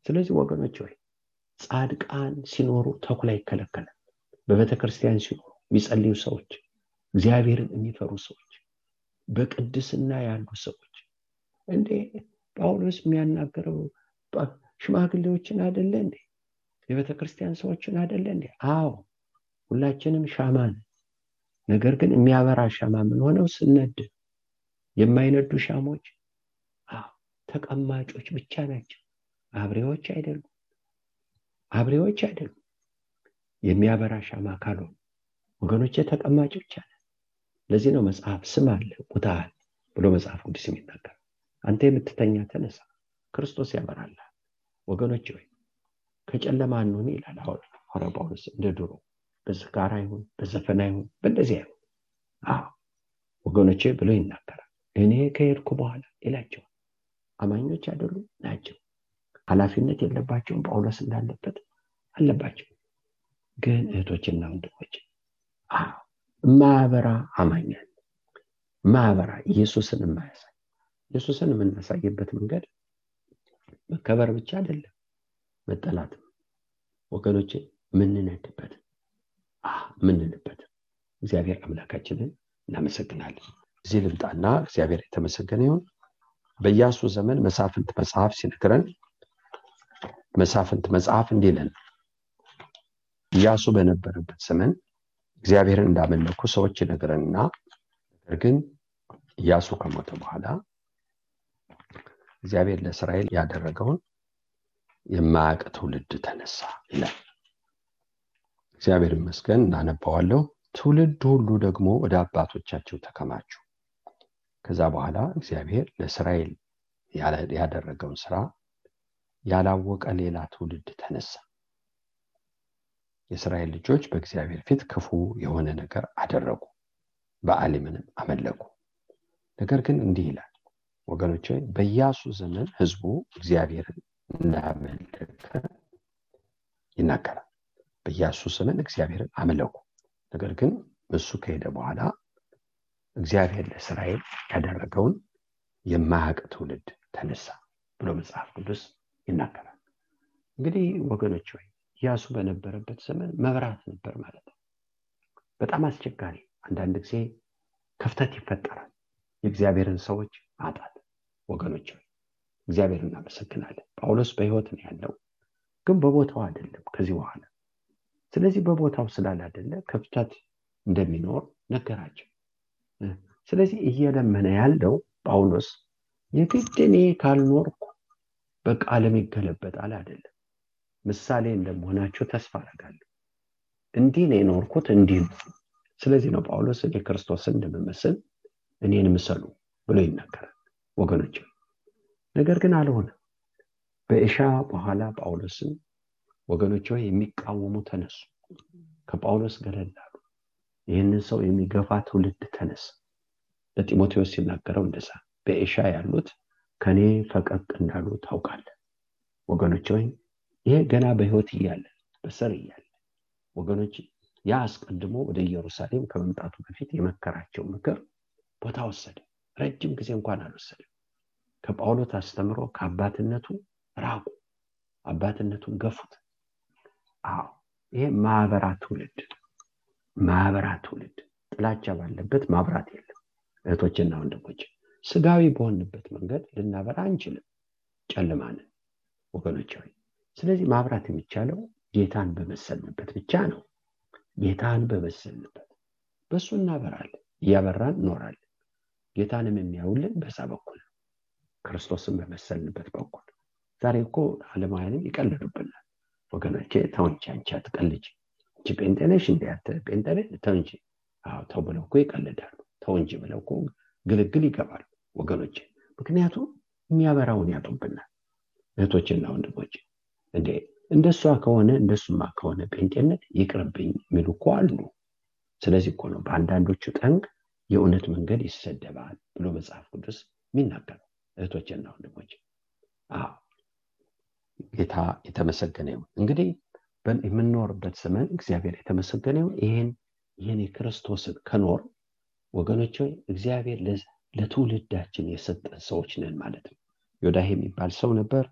ስለዚህ ወገኖች ወይ ጻድቃን ሲኖሩ ተኩላ ይከለከላል። በቤተ ክርስቲያን ሲኖሩ የሚጸልዩ ሰዎች እግዚአብሔርን የሚፈሩ ሰዎች በቅድስና ያሉ ሰዎች። እንዴ ጳውሎስ የሚያናገረው ሽማግሌዎችን አደለ እንዴ የቤተ ክርስቲያን ሰዎችን አደለ እንዴ? አዎ ሁላችንም ሻማ ነን። ነገር ግን የሚያበራ ሻማ ምን ሆነው? ስነድ። የማይነዱ ሻሞች? ተቀማጮች ብቻ ናቸው። አብሬዎች አይደሉም። አብሬዎች አይደሉም። የሚያበራ ሻማ ካልሆኑ ወገኖች ተቀማጭ ብቻ ለዚህ ነው መጽሐፍ ስም አለ ቁታል ብሎ መጽሐፍ ቅዱስ የሚናገር አንተ የምትተኛ ተነሳ ክርስቶስ ያበራላል ወገኖች ወይ ከጨለማ አንሆን ይላል። ሐዋርያ ጳውሎስ እንደ ድሮ በዝካራ ይሁን በዘፈና ይሁን በእንደዚህ አይሁን ወገኖቼ ብሎ ይናገራል። እኔ ከሄድኩ በኋላ ይላቸዋል። አማኞች አይደሉ ናቸው። ኃላፊነት የለባቸውም? ጳውሎስ እንዳለበት አለባቸው። ግን እህቶችና ወንድሞች ማበራ አማኛል ማበራ ኢየሱስን የማያሳይ ኢየሱስን የምናሳይበት መንገድ መከበር ብቻ አይደለም መጠላትም ወገኖቼ ምንነድበት ምንንበት እግዚአብሔር አምላካችንን እናመሰግናለን። እዚህ ልምጣና እግዚአብሔር የተመሰገነ ይሁን። በኢያሱ ዘመን መሳፍንት መጽሐፍ ሲነግረን መሳፍንት መጽሐፍ እንዲለን ኢያሱ በነበረበት ዘመን እግዚአብሔርን እንዳመለኩ ሰዎች ይነግረንና ነገር ግን ኢያሱ ከሞተ በኋላ እግዚአብሔር ለእስራኤል ያደረገውን የማያቅ ትውልድ ተነሳ ይላል። እግዚአብሔር ይመስገን እናነባዋለሁ ትውልድ ሁሉ ደግሞ ወደ አባቶቻቸው ተከማቹ። ከዛ በኋላ እግዚአብሔር ለእስራኤል ያደረገውን ስራ ያላወቀ ሌላ ትውልድ ተነሳ። የእስራኤል ልጆች በእግዚአብሔር ፊት ክፉ የሆነ ነገር አደረጉ በአሊምንም አመለኩ። ነገር ግን እንዲህ ይላል ወገኖች በኢያሱ ዘመን ህዝቡ እግዚአብሔርን እንዳመለከ ይናገራል። በኢያሱ ዘመን እግዚአብሔርን አመለኩ ነገር ግን እሱ ከሄደ በኋላ እግዚአብሔር ለእስራኤል ያደረገውን የማያቅ ትውልድ ተነሳ ብሎ መጽሐፍ ቅዱስ ይናገራል። እንግዲህ ወገኖች ወይ ኢያሱ በነበረበት ዘመን መብራት ነበር ማለት ነው። በጣም አስቸጋሪ። አንዳንድ ጊዜ ክፍተት ይፈጠራል። የእግዚአብሔርን ሰዎች ማጣት ወገኖች እግዚአብሔር እናመሰግናለን። ጳውሎስ በህይወት ነው ያለው ግን በቦታው አይደለም ከዚህ በኋላ። ስለዚህ በቦታው ስላላደለ ክፍተት እንደሚኖር ነገራቸው። ስለዚህ እየለመነ ያለው ጳውሎስ የግድ እኔ ካልኖርኩ በቃለም ይገለበጣል አይደለም። ምሳሌ እንደመሆናቸው ተስፋ አረጋለሁ እንዲህ ነው የኖርኩት እንዲህ ነው። ስለዚህ ነው ጳውሎስ እኔ ክርስቶስን እንደምመስል እኔን ምሰሉ ብሎ ይናገራል ወገኖች ነገር ግን አልሆነ በእሻ በኋላ ጳውሎስን ወገኖች የሚቃወሙ ተነሱ ከጳውሎስ ገለል አሉ። ይህንን ሰው የሚገፋ ትውልድ ተነስ ለጢሞቴዎስ ሲናገረው እንደዛ በኤሻ ያሉት ከኔ ፈቀቅ እንዳሉ ታውቃለ ወገኖች ወይ ይሄ ገና በህይወት እያለ በሰር እያለ ወገኖች ያ አስቀድሞ ወደ ኢየሩሳሌም ከመምጣቱ በፊት የመከራቸው ምክር ቦታ ወሰደ። ረጅም ጊዜ እንኳን አልወሰደም ከጳውሎስ አስተምሮ ከአባትነቱ ራቁ። አባትነቱን ገፉት። አዎ ይሄ ማህበራ ትውልድ ማህበራ ትውልድ። ጥላቻ ባለበት ማብራት የለም። እህቶችና ወንድሞች ስጋዊ በሆንበት መንገድ ልናበራ አንችልም። ጨልማንን ወገኖች ሆይ ስለዚህ ማብራት የሚቻለው ጌታን በመሰልንበት ብቻ ነው። ጌታን በመሰልንበት በእሱ እናበራለን። እያበራን እኖራለን ጌታንም የሚያውልን በዛ በኩል ክርስቶስን በመሰልንበት በኩል። ዛሬ እኮ አለማውያንም ይቀልዱብናል። ወገኖቼ ተው እንጂ አንቺ አትቀልጅ እንጂ ጴንጤነሽ እንዲ ያተ ጴንጤነ ተው እንጂ አዎ ተው ብለው እኮ ይቀልዳሉ። ተው እንጂ ብለው እኮ ግልግል ይገባሉ ወገኖቼ። ምክንያቱም የሚያበራውን ያጡብናል። እህቶችና ወንድሞች እንዴ እንደሷ ከሆነ እንደሱማ ከሆነ ጴንጤነት ይቅርብኝ የሚሉ እኮ አሉ። ስለዚህ እኮ ነው በአንዳንዶቹ ጠንቅ የእውነት መንገድ ይሰደባል ብሎ መጽሐፍ ቅዱስ የሚናገረው እህቶችና ወንድሞች ጌታ የተመሰገነ ይሁን። እንግዲህ የምንኖርበት ዘመን እግዚአብሔር የተመሰገነ ይሁን። ይህን ይህን የክርስቶስን ከኖር ወገኖች እግዚአብሔር ለትውልዳችን የሰጠን ሰዎች ነን ማለት ነው። ዮዳሄ የሚባል ሰው ነበር።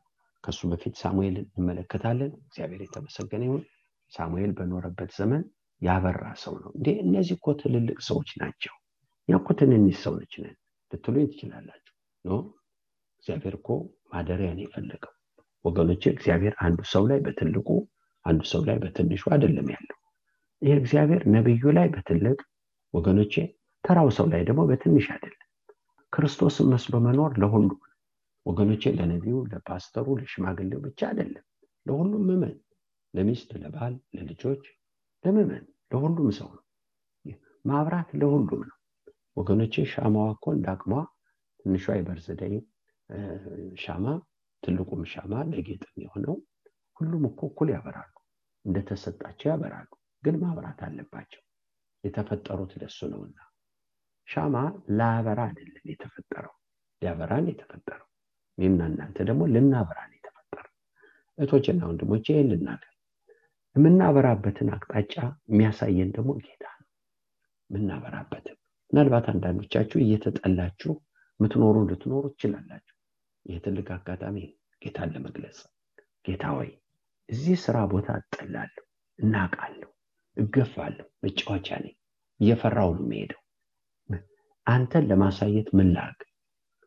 ከሱ በፊት ሳሙኤል እንመለከታለን። እግዚአብሔር የተመሰገነ ይሁን። ሳሙኤል በኖረበት ዘመን ያበራ ሰው ነው። እንዴ! እነዚህ እኮ ትልልቅ ሰዎች ናቸው። እኮ ትንንሽ ሰዎች ነን። ልትሉኝ ትችላላችሁ እግዚአብሔር እኮ ማደሪያን የፈለገው። ወገኖች እግዚአብሔር አንዱ ሰው ላይ በትልቁ አንዱ ሰው ላይ በትንሹ አይደለም ያለው። ይህ እግዚአብሔር ነብዩ ላይ በትልቅ ወገኖቼ ተራው ሰው ላይ ደግሞ በትንሽ አይደለም። ክርስቶስን መስሎ መኖር ለሁሉ ወገኖቼ ለነቢዩ ለፓስተሩ ለሽማግሌው ብቻ አይደለም። ለሁሉም ምመን ለሚስት ለባል ለልጆች ለምመን ለሁሉም ሰው ነው። ማብራት ለሁሉም ነው። ወገኖቼ ሻማዋ እኮ እንዳቅሟ ትንሿ የበርዝደይ ሻማ ትልቁም ሻማ ለጌጥ የሆነው ሁሉም እኮ እኩል ያበራሉ። እንደተሰጣቸው ያበራሉ ግን ማብራት አለባቸው። የተፈጠሩት ለሱ ነውና። ሻማ ላበራ አይደለም የተፈጠረው ሊያበራን የተፈጠረው። እኔና እናንተ ደግሞ ልናበራን የተፈጠረው። እቶችና ወንድሞች ይህን ልናገር። የምናበራበትን አቅጣጫ የሚያሳየን ደግሞ ጌታ ነው። የምናበራበትም ምናልባት አንዳንዶቻችሁ እየተጠላችሁ ምትኖሩ ልትኖሩ ትችላላችሁ ይህ ትልቅ አጋጣሚ ጌታን ለመግለጽ ጌታ ወይ እዚህ ስራ ቦታ እጠላለሁ እናቃለሁ እገፋለሁ መጫወቻ ነኝ እየፈራው ነው የሚሄደው አንተን ለማሳየት ምን ላርግ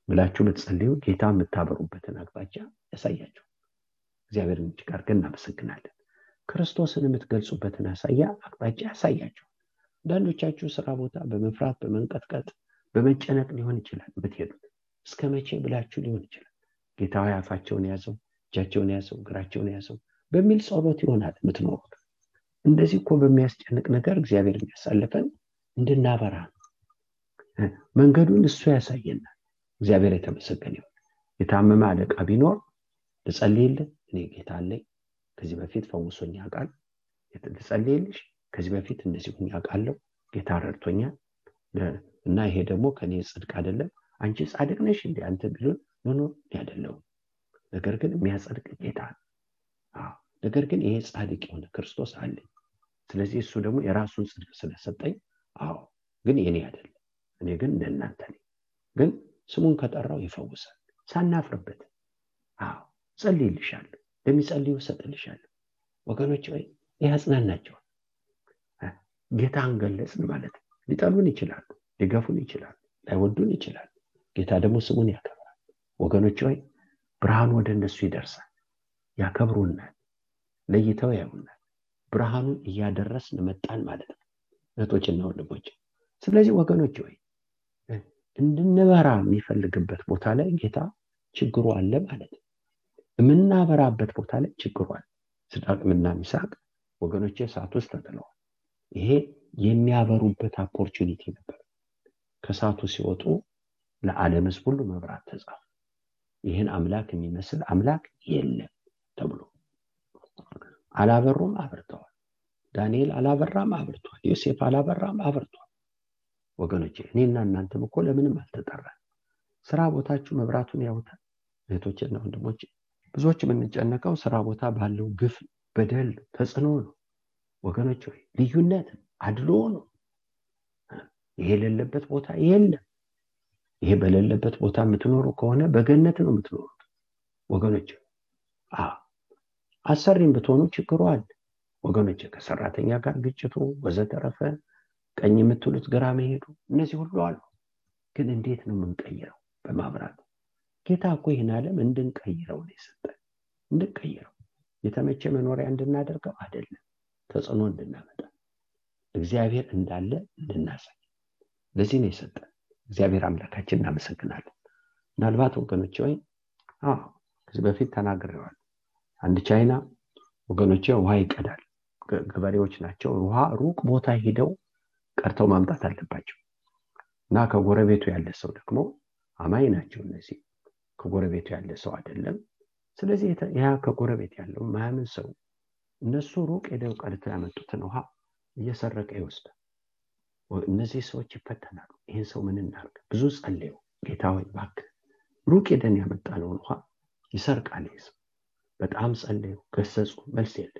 ብላችሁ ብትጸልዩ ጌታ የምታበሩበትን አቅጣጫ ያሳያችሁ። እግዚአብሔር እጅግ አድርገን እናመሰግናለን። ክርስቶስን የምትገልጹበትን ያሳያ አቅጣጫ ያሳያችሁ። አንዳንዶቻችሁ ስራ ቦታ በመፍራት በመንቀጥቀጥ በመጨነቅ ሊሆን ይችላል የምትሄዱት እስከ መቼ ብላችሁ ሊሆን ይችላል? ጌታዊ አፋቸውን ያዘው እጃቸውን ያዘው እግራቸውን ያዘው በሚል ጸሎት ይሆናል የምትኖሩት። እንደዚህ እኮ በሚያስጨንቅ ነገር እግዚአብሔር የሚያሳልፈን እንድናበራ ነው። መንገዱን እሱ ያሳየናል። እግዚአብሔር የተመሰገነ ይሁን። የታመመ አለቃ ቢኖር ልጸልይልህ እኔ ጌታ አለኝ። ከዚህ በፊት ፈውሶኝ ያውቃል? ልጸልይልሽ ከዚህ በፊት እንደዚህ ሁኝ ያውቃለሁ ጌታ ረድቶኛል። እና ይሄ ደግሞ ከኔ ጽድቅ አይደለም አንቺ ጻድቅ ነሽ እንዲ አንተ ቢሆን ኖኖ አይደለውም ነገር ግን የሚያጸድቅ ጌታ ነገር ግን ይሄ ጻድቅ የሆነ ክርስቶስ አለኝ። ስለዚህ እሱ ደግሞ የራሱን ጽድቅ ስለሰጠኝ አዎ ግን የኔ አይደለም። እኔ ግን እንደናንተ ነኝ። ግን ስሙን ከጠራው ይፈውሳል። ሳናፍርበት አዎ ጸልይልሻለሁ ለሚጸልዩ እሰጥልሻለሁ። ወገኖች ወይ ያጽናናቸዋል። ጌታን ገለጽን ማለት ሊጠሉን ይችላሉ ሊገፉን ይችላሉ ላይወዱን ይችላሉ ጌታ ደግሞ ስሙን ያከብራል። ወገኖች ወይ ብርሃኑ ወደ እነሱ ይደርሳል። ያከብሩናል ለይተው ያዩናል። ብርሃኑን እያደረስን መጣን ማለት ነው እህቶችና ወንድሞች። ስለዚህ ወገኖች ወይ እንድንበራ የሚፈልግበት ቦታ ላይ ጌታ ችግሩ አለ ማለት ነው። የምናበራበት ቦታ ላይ ችግሩ አለ። ስዳቅምና ሚሳቅ ወገኖች ሰዓት ውስጥ ተጥለዋል። ይሄ የሚያበሩበት opportunity ነበር። ከሰዓቱ ሲወጡ ለዓለም ህዝብ ሁሉ መብራት ተጻፈ። ይህን አምላክ የሚመስል አምላክ የለም ተብሎ አላበሩም አብርተዋል። ዳንኤል አላበራም አብርቷል። ዮሴፍ አላበራም አብርቷል። ወገኖች እኔና እናንተም እኮ ለምንም አልተጠራን ስራ ቦታችሁ መብራቱን ያውታል? እህቶችና ወንድሞች ብዙዎች የምንጨነቀው ስራ ቦታ ባለው ግፍ በደል ተጽዕኖ ነው። ወገኖች ልዩነት አድሎ ነው። ይሄ የሌለበት ቦታ የለም ይሄ በሌለበት ቦታ የምትኖሩ ከሆነ በገነት ነው የምትኖሩት። ወገኖች አሰሪም ብትሆኑ ችግሩ አለ። ወገኖች ከሰራተኛ ጋር ግጭቱ ወዘተረፈ ቀኝ የምትሉት ግራ መሄዱ እነዚህ ሁሉ አሉ። ግን እንዴት ነው የምንቀይረው? በማብራት ጌታ እኮ ይህን ዓለም እንድንቀይረው ነው የሰጠን። እንድንቀይረው የተመቸ መኖሪያ እንድናደርገው አይደለም ተጽዕኖ እንድናመጣ። እግዚአብሔር እንዳለ እንድናሳይ። ለዚህ ነው የሰጠን እግዚአብሔር አምላካችን እናመሰግናለን። ምናልባት ወገኖች ወይ ከዚህ በፊት ተናግረዋል አንድ ቻይና ወገኖቼ ውሃ ይቀዳል። ገበሬዎች ናቸው። ውሃ ሩቅ ቦታ ሂደው ቀርተው ማምጣት አለባቸው። እና ከጎረቤቱ ያለ ሰው ደግሞ አማኝ ናቸው እነዚህ። ከጎረቤቱ ያለ ሰው አይደለም። ስለዚህ ያ ከጎረቤት ያለው ማያምን ሰው እነሱ ሩቅ ሄደው ቀድተው ያመጡትን ውሃ እየሰረቀ ይወስዳል እነዚህ ሰዎች ይፈተናሉ። ይህን ሰው ምን እናርግ ብዙ ጸለዩ። ጌታ ወይ ባክ ሩቅ ሄደን ያመጣነውን ውሃ ይሰርቃል ይህ ሰው። በጣም ጸለዩ ገሰጹ መልስ የለ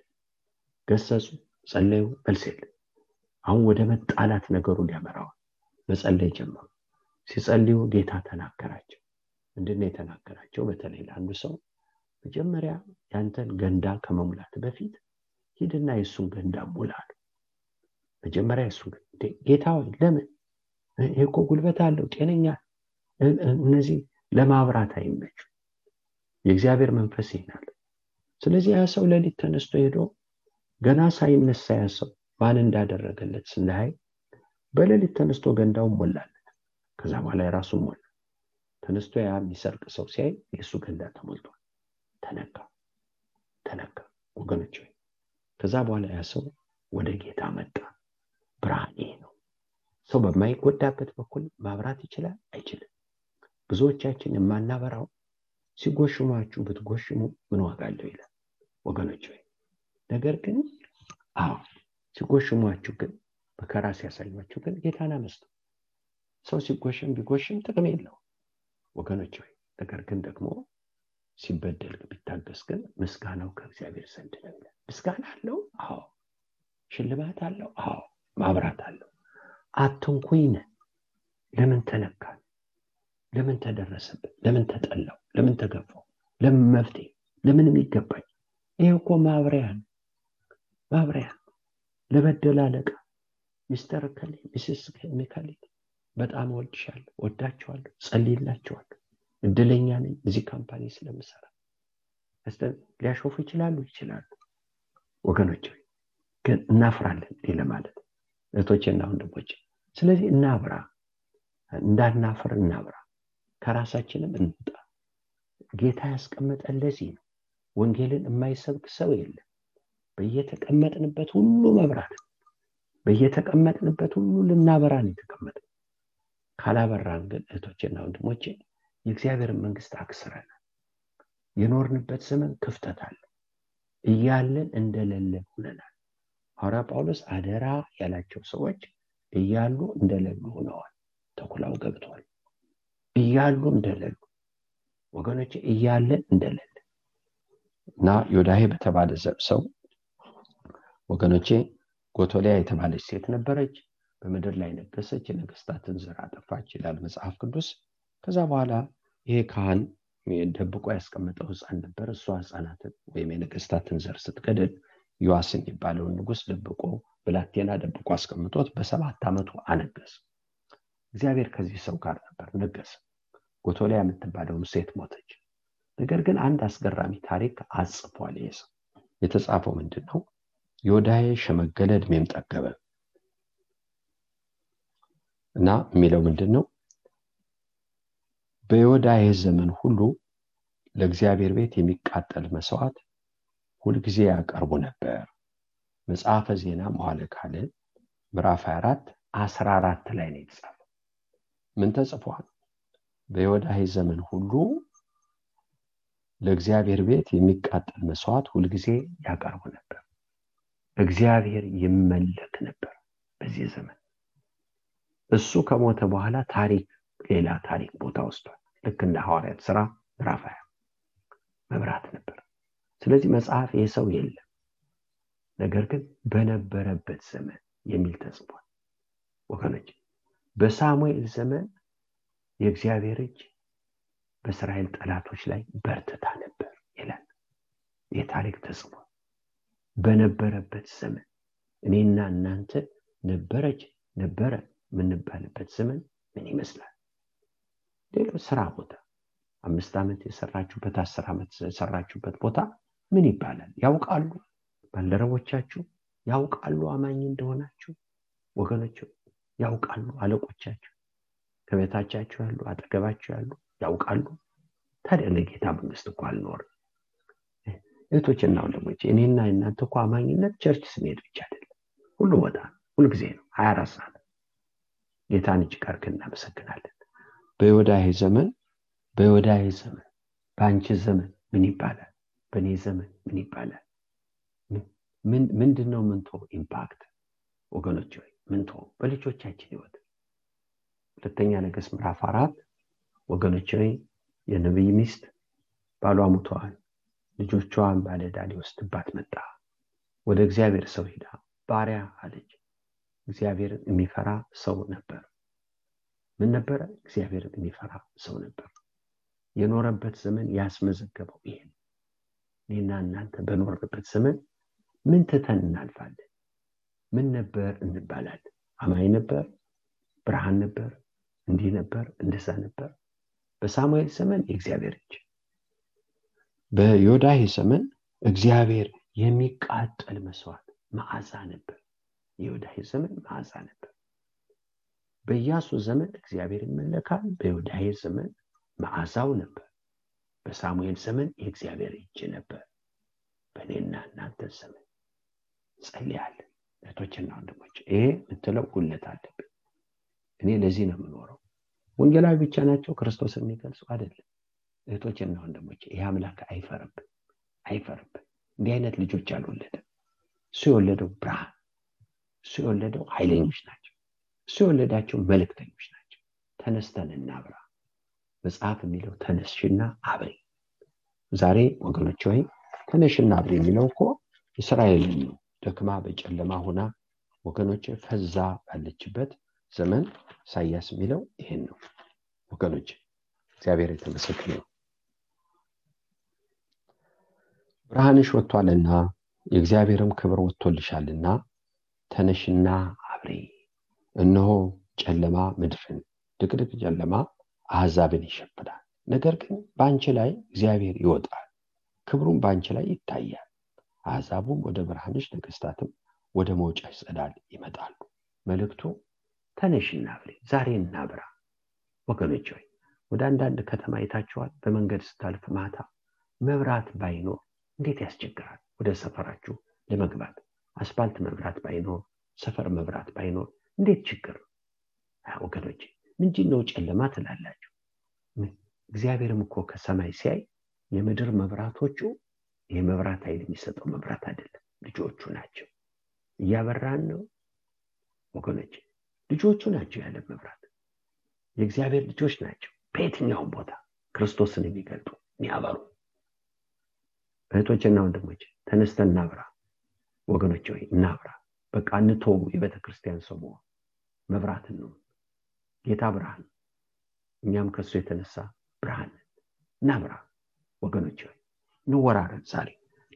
ገሰጹ ጸለዩ መልስ የለ አሁን ወደ መጣላት ነገሩን ያመራዋል። መጸለይ ጀመሩ። ሲጸልዩ ጌታ ተናገራቸው። ምንድነው የተናገራቸው? በተለይ ለአንዱ ሰው መጀመሪያ ያንተን ገንዳ ከመሙላት በፊት ሂድና የእሱን ገንዳ ሙላሉ መጀመሪያ የእሱን ጌታ ለምን? እኮ ጉልበት አለው ጤነኛ እነዚህ ለማብራት አይመቹ። የእግዚአብሔር መንፈስ ይናል ስለዚህ ያ ሰው ለሊት ተነስቶ ሄዶ ገና ሳይነሳ ያ ሰው ማን እንዳደረገለት ስናይ በሌሊት ተነስቶ ገንዳውን ሞላለት። ከዛ በኋላ የራሱን ሞላ። ተነስቶ ያ የሚሰርቅ ሰው ሲያይ የእሱ ገንዳ ተሞልቷል። ተነካ ተነካ ወገኖች ከዛ በኋላ ያ ሰው ወደ ጌታ መጣ ብርሃን ይሄ ነው። ሰው በማይጎዳበት በኩል ማብራት ይችላል? አይችልም። ብዙዎቻችን የማናበራው ሲጎሽሟችሁ ብትጎሽሙ ምን ዋጋ አለው ይላል ወገኖች ወይ ነገር ግን አዎ ሲጎሽሟችሁ ግን መከራ ሲያሳዩችሁ ግን ጌታን አመስጡ ሰው ሲጎሽም ቢጎሽም ጥቅም የለው ወገኖች ወይ ነገር ግን ደግሞ ሲበደል ቢታገስ ግን ምስጋናው ከእግዚአብሔር ዘንድ ነው ይላል። ምስጋና አለው? አዎ። ሽልማት አለው? አዎ ማብራት አለው። አትንኩኝ ለምን ተነካል ለምን ተደረሰብን ለምን ተጠላው ለምን ተገፋው ለምን መፍትሄ? ለምን የሚገባኝ? ይህ እኮ ማብሪያ ነው። ማብሪያ ለበደል አለቃ mister እከሌ misses እከሊት በጣም ወድሻለሁ ወዳቸዋለሁ ጸልይላቸዋለሁ እድለኛ ነኝ። እዚህ company ስለምሰራ ሊያሾፉ ይችላሉ? ይችላሉ። ወገኖች ግን እናፍራለን ለማለት እህቶቼና ወንድሞች ስለዚህ እናብራ እንዳናፍር እናብራ ከራሳችንም እንውጣ። ጌታ ያስቀመጠን ለዚህ ነው። ወንጌልን የማይሰብክ ሰው የለም። በየተቀመጥንበት ሁሉ መብራት በየተቀመጥንበት ሁሉ ልናበራን የተቀመጥ ካላበራን ግን እህቶችና ወንድሞቼ የእግዚአብሔርን መንግስት አክስረናል የኖርንበት ዘመን ክፍተት አለ። እያለን እንደሌለን ሁነናል ሐዋርያ ጳውሎስ አደራ ያላቸው ሰዎች እያሉ እንደሌሉ ሆነዋል። ተኩላው ገብቷል። እያሉ እንደሌሉ ወገኖች እያለን እንደሌለ እና ዮዳሄ በተባለ ሰው ወገኖቼ ጎቶሊያ የተባለች ሴት ነበረች። በምድር ላይ ነገሰች የነገስታትን ዘር አጠፋች ይላል መጽሐፍ ቅዱስ። ከዛ በኋላ ይሄ ካህን ደብቆ ያስቀመጠው ህፃን ነበር። እሷ ህፃናትን ወይም የነገስታትን ዘር ስትገድል ዮዋስ የሚባለውን ንጉስ ደብቆ ብላቴና ደብቆ አስቀምጦት በሰባት ዓመቱ አነገስ እግዚአብሔር ከዚህ ሰው ጋር ነበር ነገሰ። ጎቶሊያ የምትባለውም ሴት ሞተች። ነገር ግን አንድ አስገራሚ ታሪክ አጽፏል ይሄ ሰው። የተጻፈው ምንድን ነው ዮዳሄ ሸመገለ እድሜም ጠገበ። እና የሚለው ምንድን ነው በዮዳሄ ዘመን ሁሉ ለእግዚአብሔር ቤት የሚቃጠል መስዋዕት ሁልጊዜ ያቀርቡ ነበር። መጽሐፈ ዜና መዋለ ካለ ምዕራፍ 24 14 ላይ ነው የተጻፈው። ምን ተጽፏል? በዮዳሄ ዘመን ሁሉ ለእግዚአብሔር ቤት የሚቃጠል መስዋዕት ሁልጊዜ ያቀርቡ ነበር። እግዚአብሔር ይመለክ ነበር በዚህ ዘመን። እሱ ከሞተ በኋላ ታሪክ ሌላ ታሪክ ቦታ ወስዷል። ልክ እንደ ሐዋርያት ስራ ምዕራፍ ስለዚህ መጽሐፍ ይህ ሰው የለም። ነገር ግን በነበረበት ዘመን የሚል ተጽፏል። ወገኖች በሳሙኤል ዘመን የእግዚአብሔር እጅ በእስራኤል ጠላቶች ላይ በርትታ ነበር ይላል። ይህ ታሪክ ተጽፏል። በነበረበት ዘመን እኔና እናንተ ነበረች ነበረ የምንባልበት ዘመን ምን ይመስላል? ሌሎች ስራ ቦታ አምስት ዓመት የሰራችሁበት አስር ዓመት የሰራችሁበት ቦታ ምን ይባላል? ያውቃሉ? ባልደረቦቻችሁ ያውቃሉ? አማኝ እንደሆናችሁ? ወገኖች ያውቃሉ? አለቆቻቸው ከቤታቻቸው ያሉ? አጠገባቸው ያሉ? ያውቃሉ? ታዲያ ለጌታ መንግስት እኮ አልኖርም። እህቶችና ወንድሞች እኔና እናንተ እኮ አማኝነት church ስንሄድ ብቻ አይደለም። ሁሉ ቦታ ሁልጊዜ ነው። ሀያ አራት ሰዓት ጌታን እጅግ አድርገን እናመሰግናለን። በዮዳሄ ዘመን በዮዳሄ ዘመን በአንቺ ዘመን ምን ይባላል በእኔ ዘመን ምን ይባላል? ምንድን ነው ምንቶ impact? ወገኖች ወይ ምንቶ በልጆቻችን ህይወት። ሁለተኛ ነገስ ምዕራፍ አራት። ወገኖች ወይ የነቢይ ሚስት ባሏ ሙተዋል ልጆቿን ባለዳ ሊወስድባት መጣ። ወደ እግዚአብሔር ሰው ሄዳ ባሪያ አለች። እግዚአብሔርን የሚፈራ ሰው ነበር። ምን ነበረ? እግዚአብሔርን የሚፈራ ሰው ነበር። የኖረበት ዘመን ያስመዘገበው ይሄ እኔና እናንተ በኖርበት ዘመን ምን ትተን እናልፋለን? ምን ነበር እንባላለን? አማኝ ነበር? ብርሃን ነበር? እንዲህ ነበር? እንደዛ ነበር? በሳሙኤል ዘመን የእግዚአብሔር እጅ በዮዳሄ ዘመን እግዚአብሔር የሚቃጠል መስዋዕት መዓዛ ነበር። የዮዳሄ ዘመን መዓዛ ነበር። በኢያሱ ዘመን እግዚአብሔር ይመለካል። በዮዳሄ ዘመን መዓዛው ነበር በሳሙኤል ዘመን የእግዚአብሔር እጅ ነበር። በእኔና እናንተ ዘመን ጸልያለን። እህቶችና ወንድሞች ይሄ ምትለው ጉለት አለብን። እኔ ለዚህ ነው የምኖረው። ወንጌላዊ ብቻ ናቸው ክርስቶስን የሚገልጹ አይደለም። እህቶችና ወንድሞች ይህ አምላክ አይፈርብን አይፈርብን እንዲህ አይነት ልጆች አልወለደም። እሱ የወለደው ብርሃን እሱ የወለደው ኃይለኞች ናቸው። እሱ የወለዳቸው መልእክተኞች ናቸው። ተነስተን እናብራ መጽሐፍ የሚለው ተነስሽና አብሪ። ዛሬ ወገኖች ወይ ተነሽና አብሪ የሚለው እኮ እስራኤልን ነው። ደክማ በጨለማ ሆና ወገኖች ፈዛ ባለችበት ዘመን ኢሳያስ የሚለው ይሄን ነው። ወገኖች እግዚአብሔር የተመሰገነ ነው ብርሃንሽ ወጥቷልና የእግዚአብሔርም ክብር ወጥቶልሻልና ተነሽና አብሪ። እነሆ ጨለማ ምድርን ድቅድቅ ጨለማ አሕዛብን ይሸፍናል። ነገር ግን በአንቺ ላይ እግዚአብሔር ይወጣል ክብሩም በአንቺ ላይ ይታያል። አሕዛቡም ወደ ብርሃንሽ ነገስታትም ወደ መውጫሽ ጸዳል ይመጣሉ። መልእክቱ ተነሽ እናብሪ ዛሬ እናብራ። ወገኖች ሆይ ወደ አንዳንድ ከተማ አይታችኋል በመንገድ ስታልፍ ማታ መብራት ባይኖር እንዴት ያስቸግራል? ወደ ሰፈራችሁ ለመግባት አስፋልት መብራት ባይኖር ሰፈር መብራት ባይኖር እንዴት ችግር ወገኖች ምንድን ነው ጨለማ ትላላችሁ? እግዚአብሔርም እኮ ከሰማይ ሲያይ የምድር መብራቶቹ የመብራት ኃይል የሚሰጠው? መብራት አይደለም። ልጆቹ ናቸው። እያበራን ነው ወገኖች። ልጆቹ ናቸው ያለ መብራት። የእግዚአብሔር ልጆች ናቸው። በየትኛውም ቦታ ክርስቶስን የሚገልጡ የሚያበሩ። እህቶችና ወንድሞች ተነስተን እናብራ። ወገኖች ወይ እናብራ። በቃ እንተው የቤተ ክርስቲያን ሰው መብራትን ነው ጌታ ብርሃን እኛም ከሱ የተነሳ ብርሃን እናብራ ወገኖች ሆይ እንወራረድ ዛሬ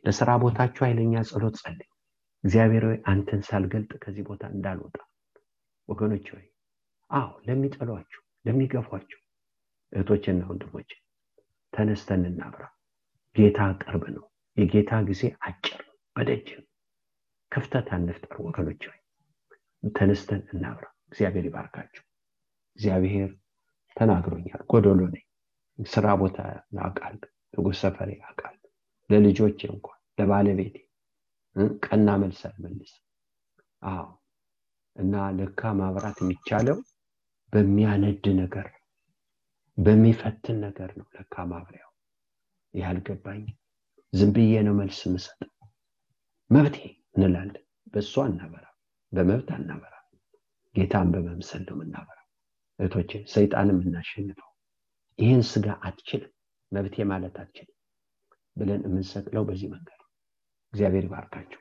ለስራ ቦታችሁ ኃይለኛ ጸሎት ጸልይ። እግዚአብሔር ሆይ አንተን ሳልገልጥ ከዚህ ቦታ እንዳልወጣ። ወገኖች ሆይ አዎ ለሚጠሏችሁ ለሚገፏችሁ እህቶችና ወንድሞች ተነስተን እናብራ። ጌታ ቅርብ ነው። የጌታ ጊዜ አጭር በደጅ ክፍተት አንፍጠር። ወገኖች ሆይ ተነስተን እናብራ። እግዚአብሔር ይባርካችሁ እግዚአብሔር ተናግሮኛል። ጎደሎ ነኝ። ስራ ቦታ አውቃል ንጉሥ ሰፈሬ አውቃል ለልጆች እንኳን ለባለቤቴ ቀና መልስ አልመልስ አዎ። እና ለካ ማብራት የሚቻለው በሚያነድ ነገር በሚፈትን ነገር ነው ለካ ማብሪያው። ይህ አልገባኝ ነው መልስ ምሰጥ መብቴ እንላለን። በእሱ አናበራ በመብት አናበራ ጌታን በመምሰል ነው የምናበራ እህቶቼ ሰይጣንም እናሸንፈው። ይህን ስጋ አትችልም መብቴ ማለት አትችልም ብለን የምንሰቅለው በዚህ መንገድ እግዚአብሔር ይባርካቸው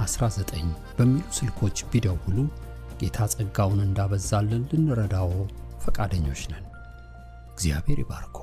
19 በሚሉ ስልኮች ቢደውሉ ጌታ ጸጋውን እንዳበዛልን ልንረዳዎ ፈቃደኞች ነን። እግዚአብሔር ይባርኮ።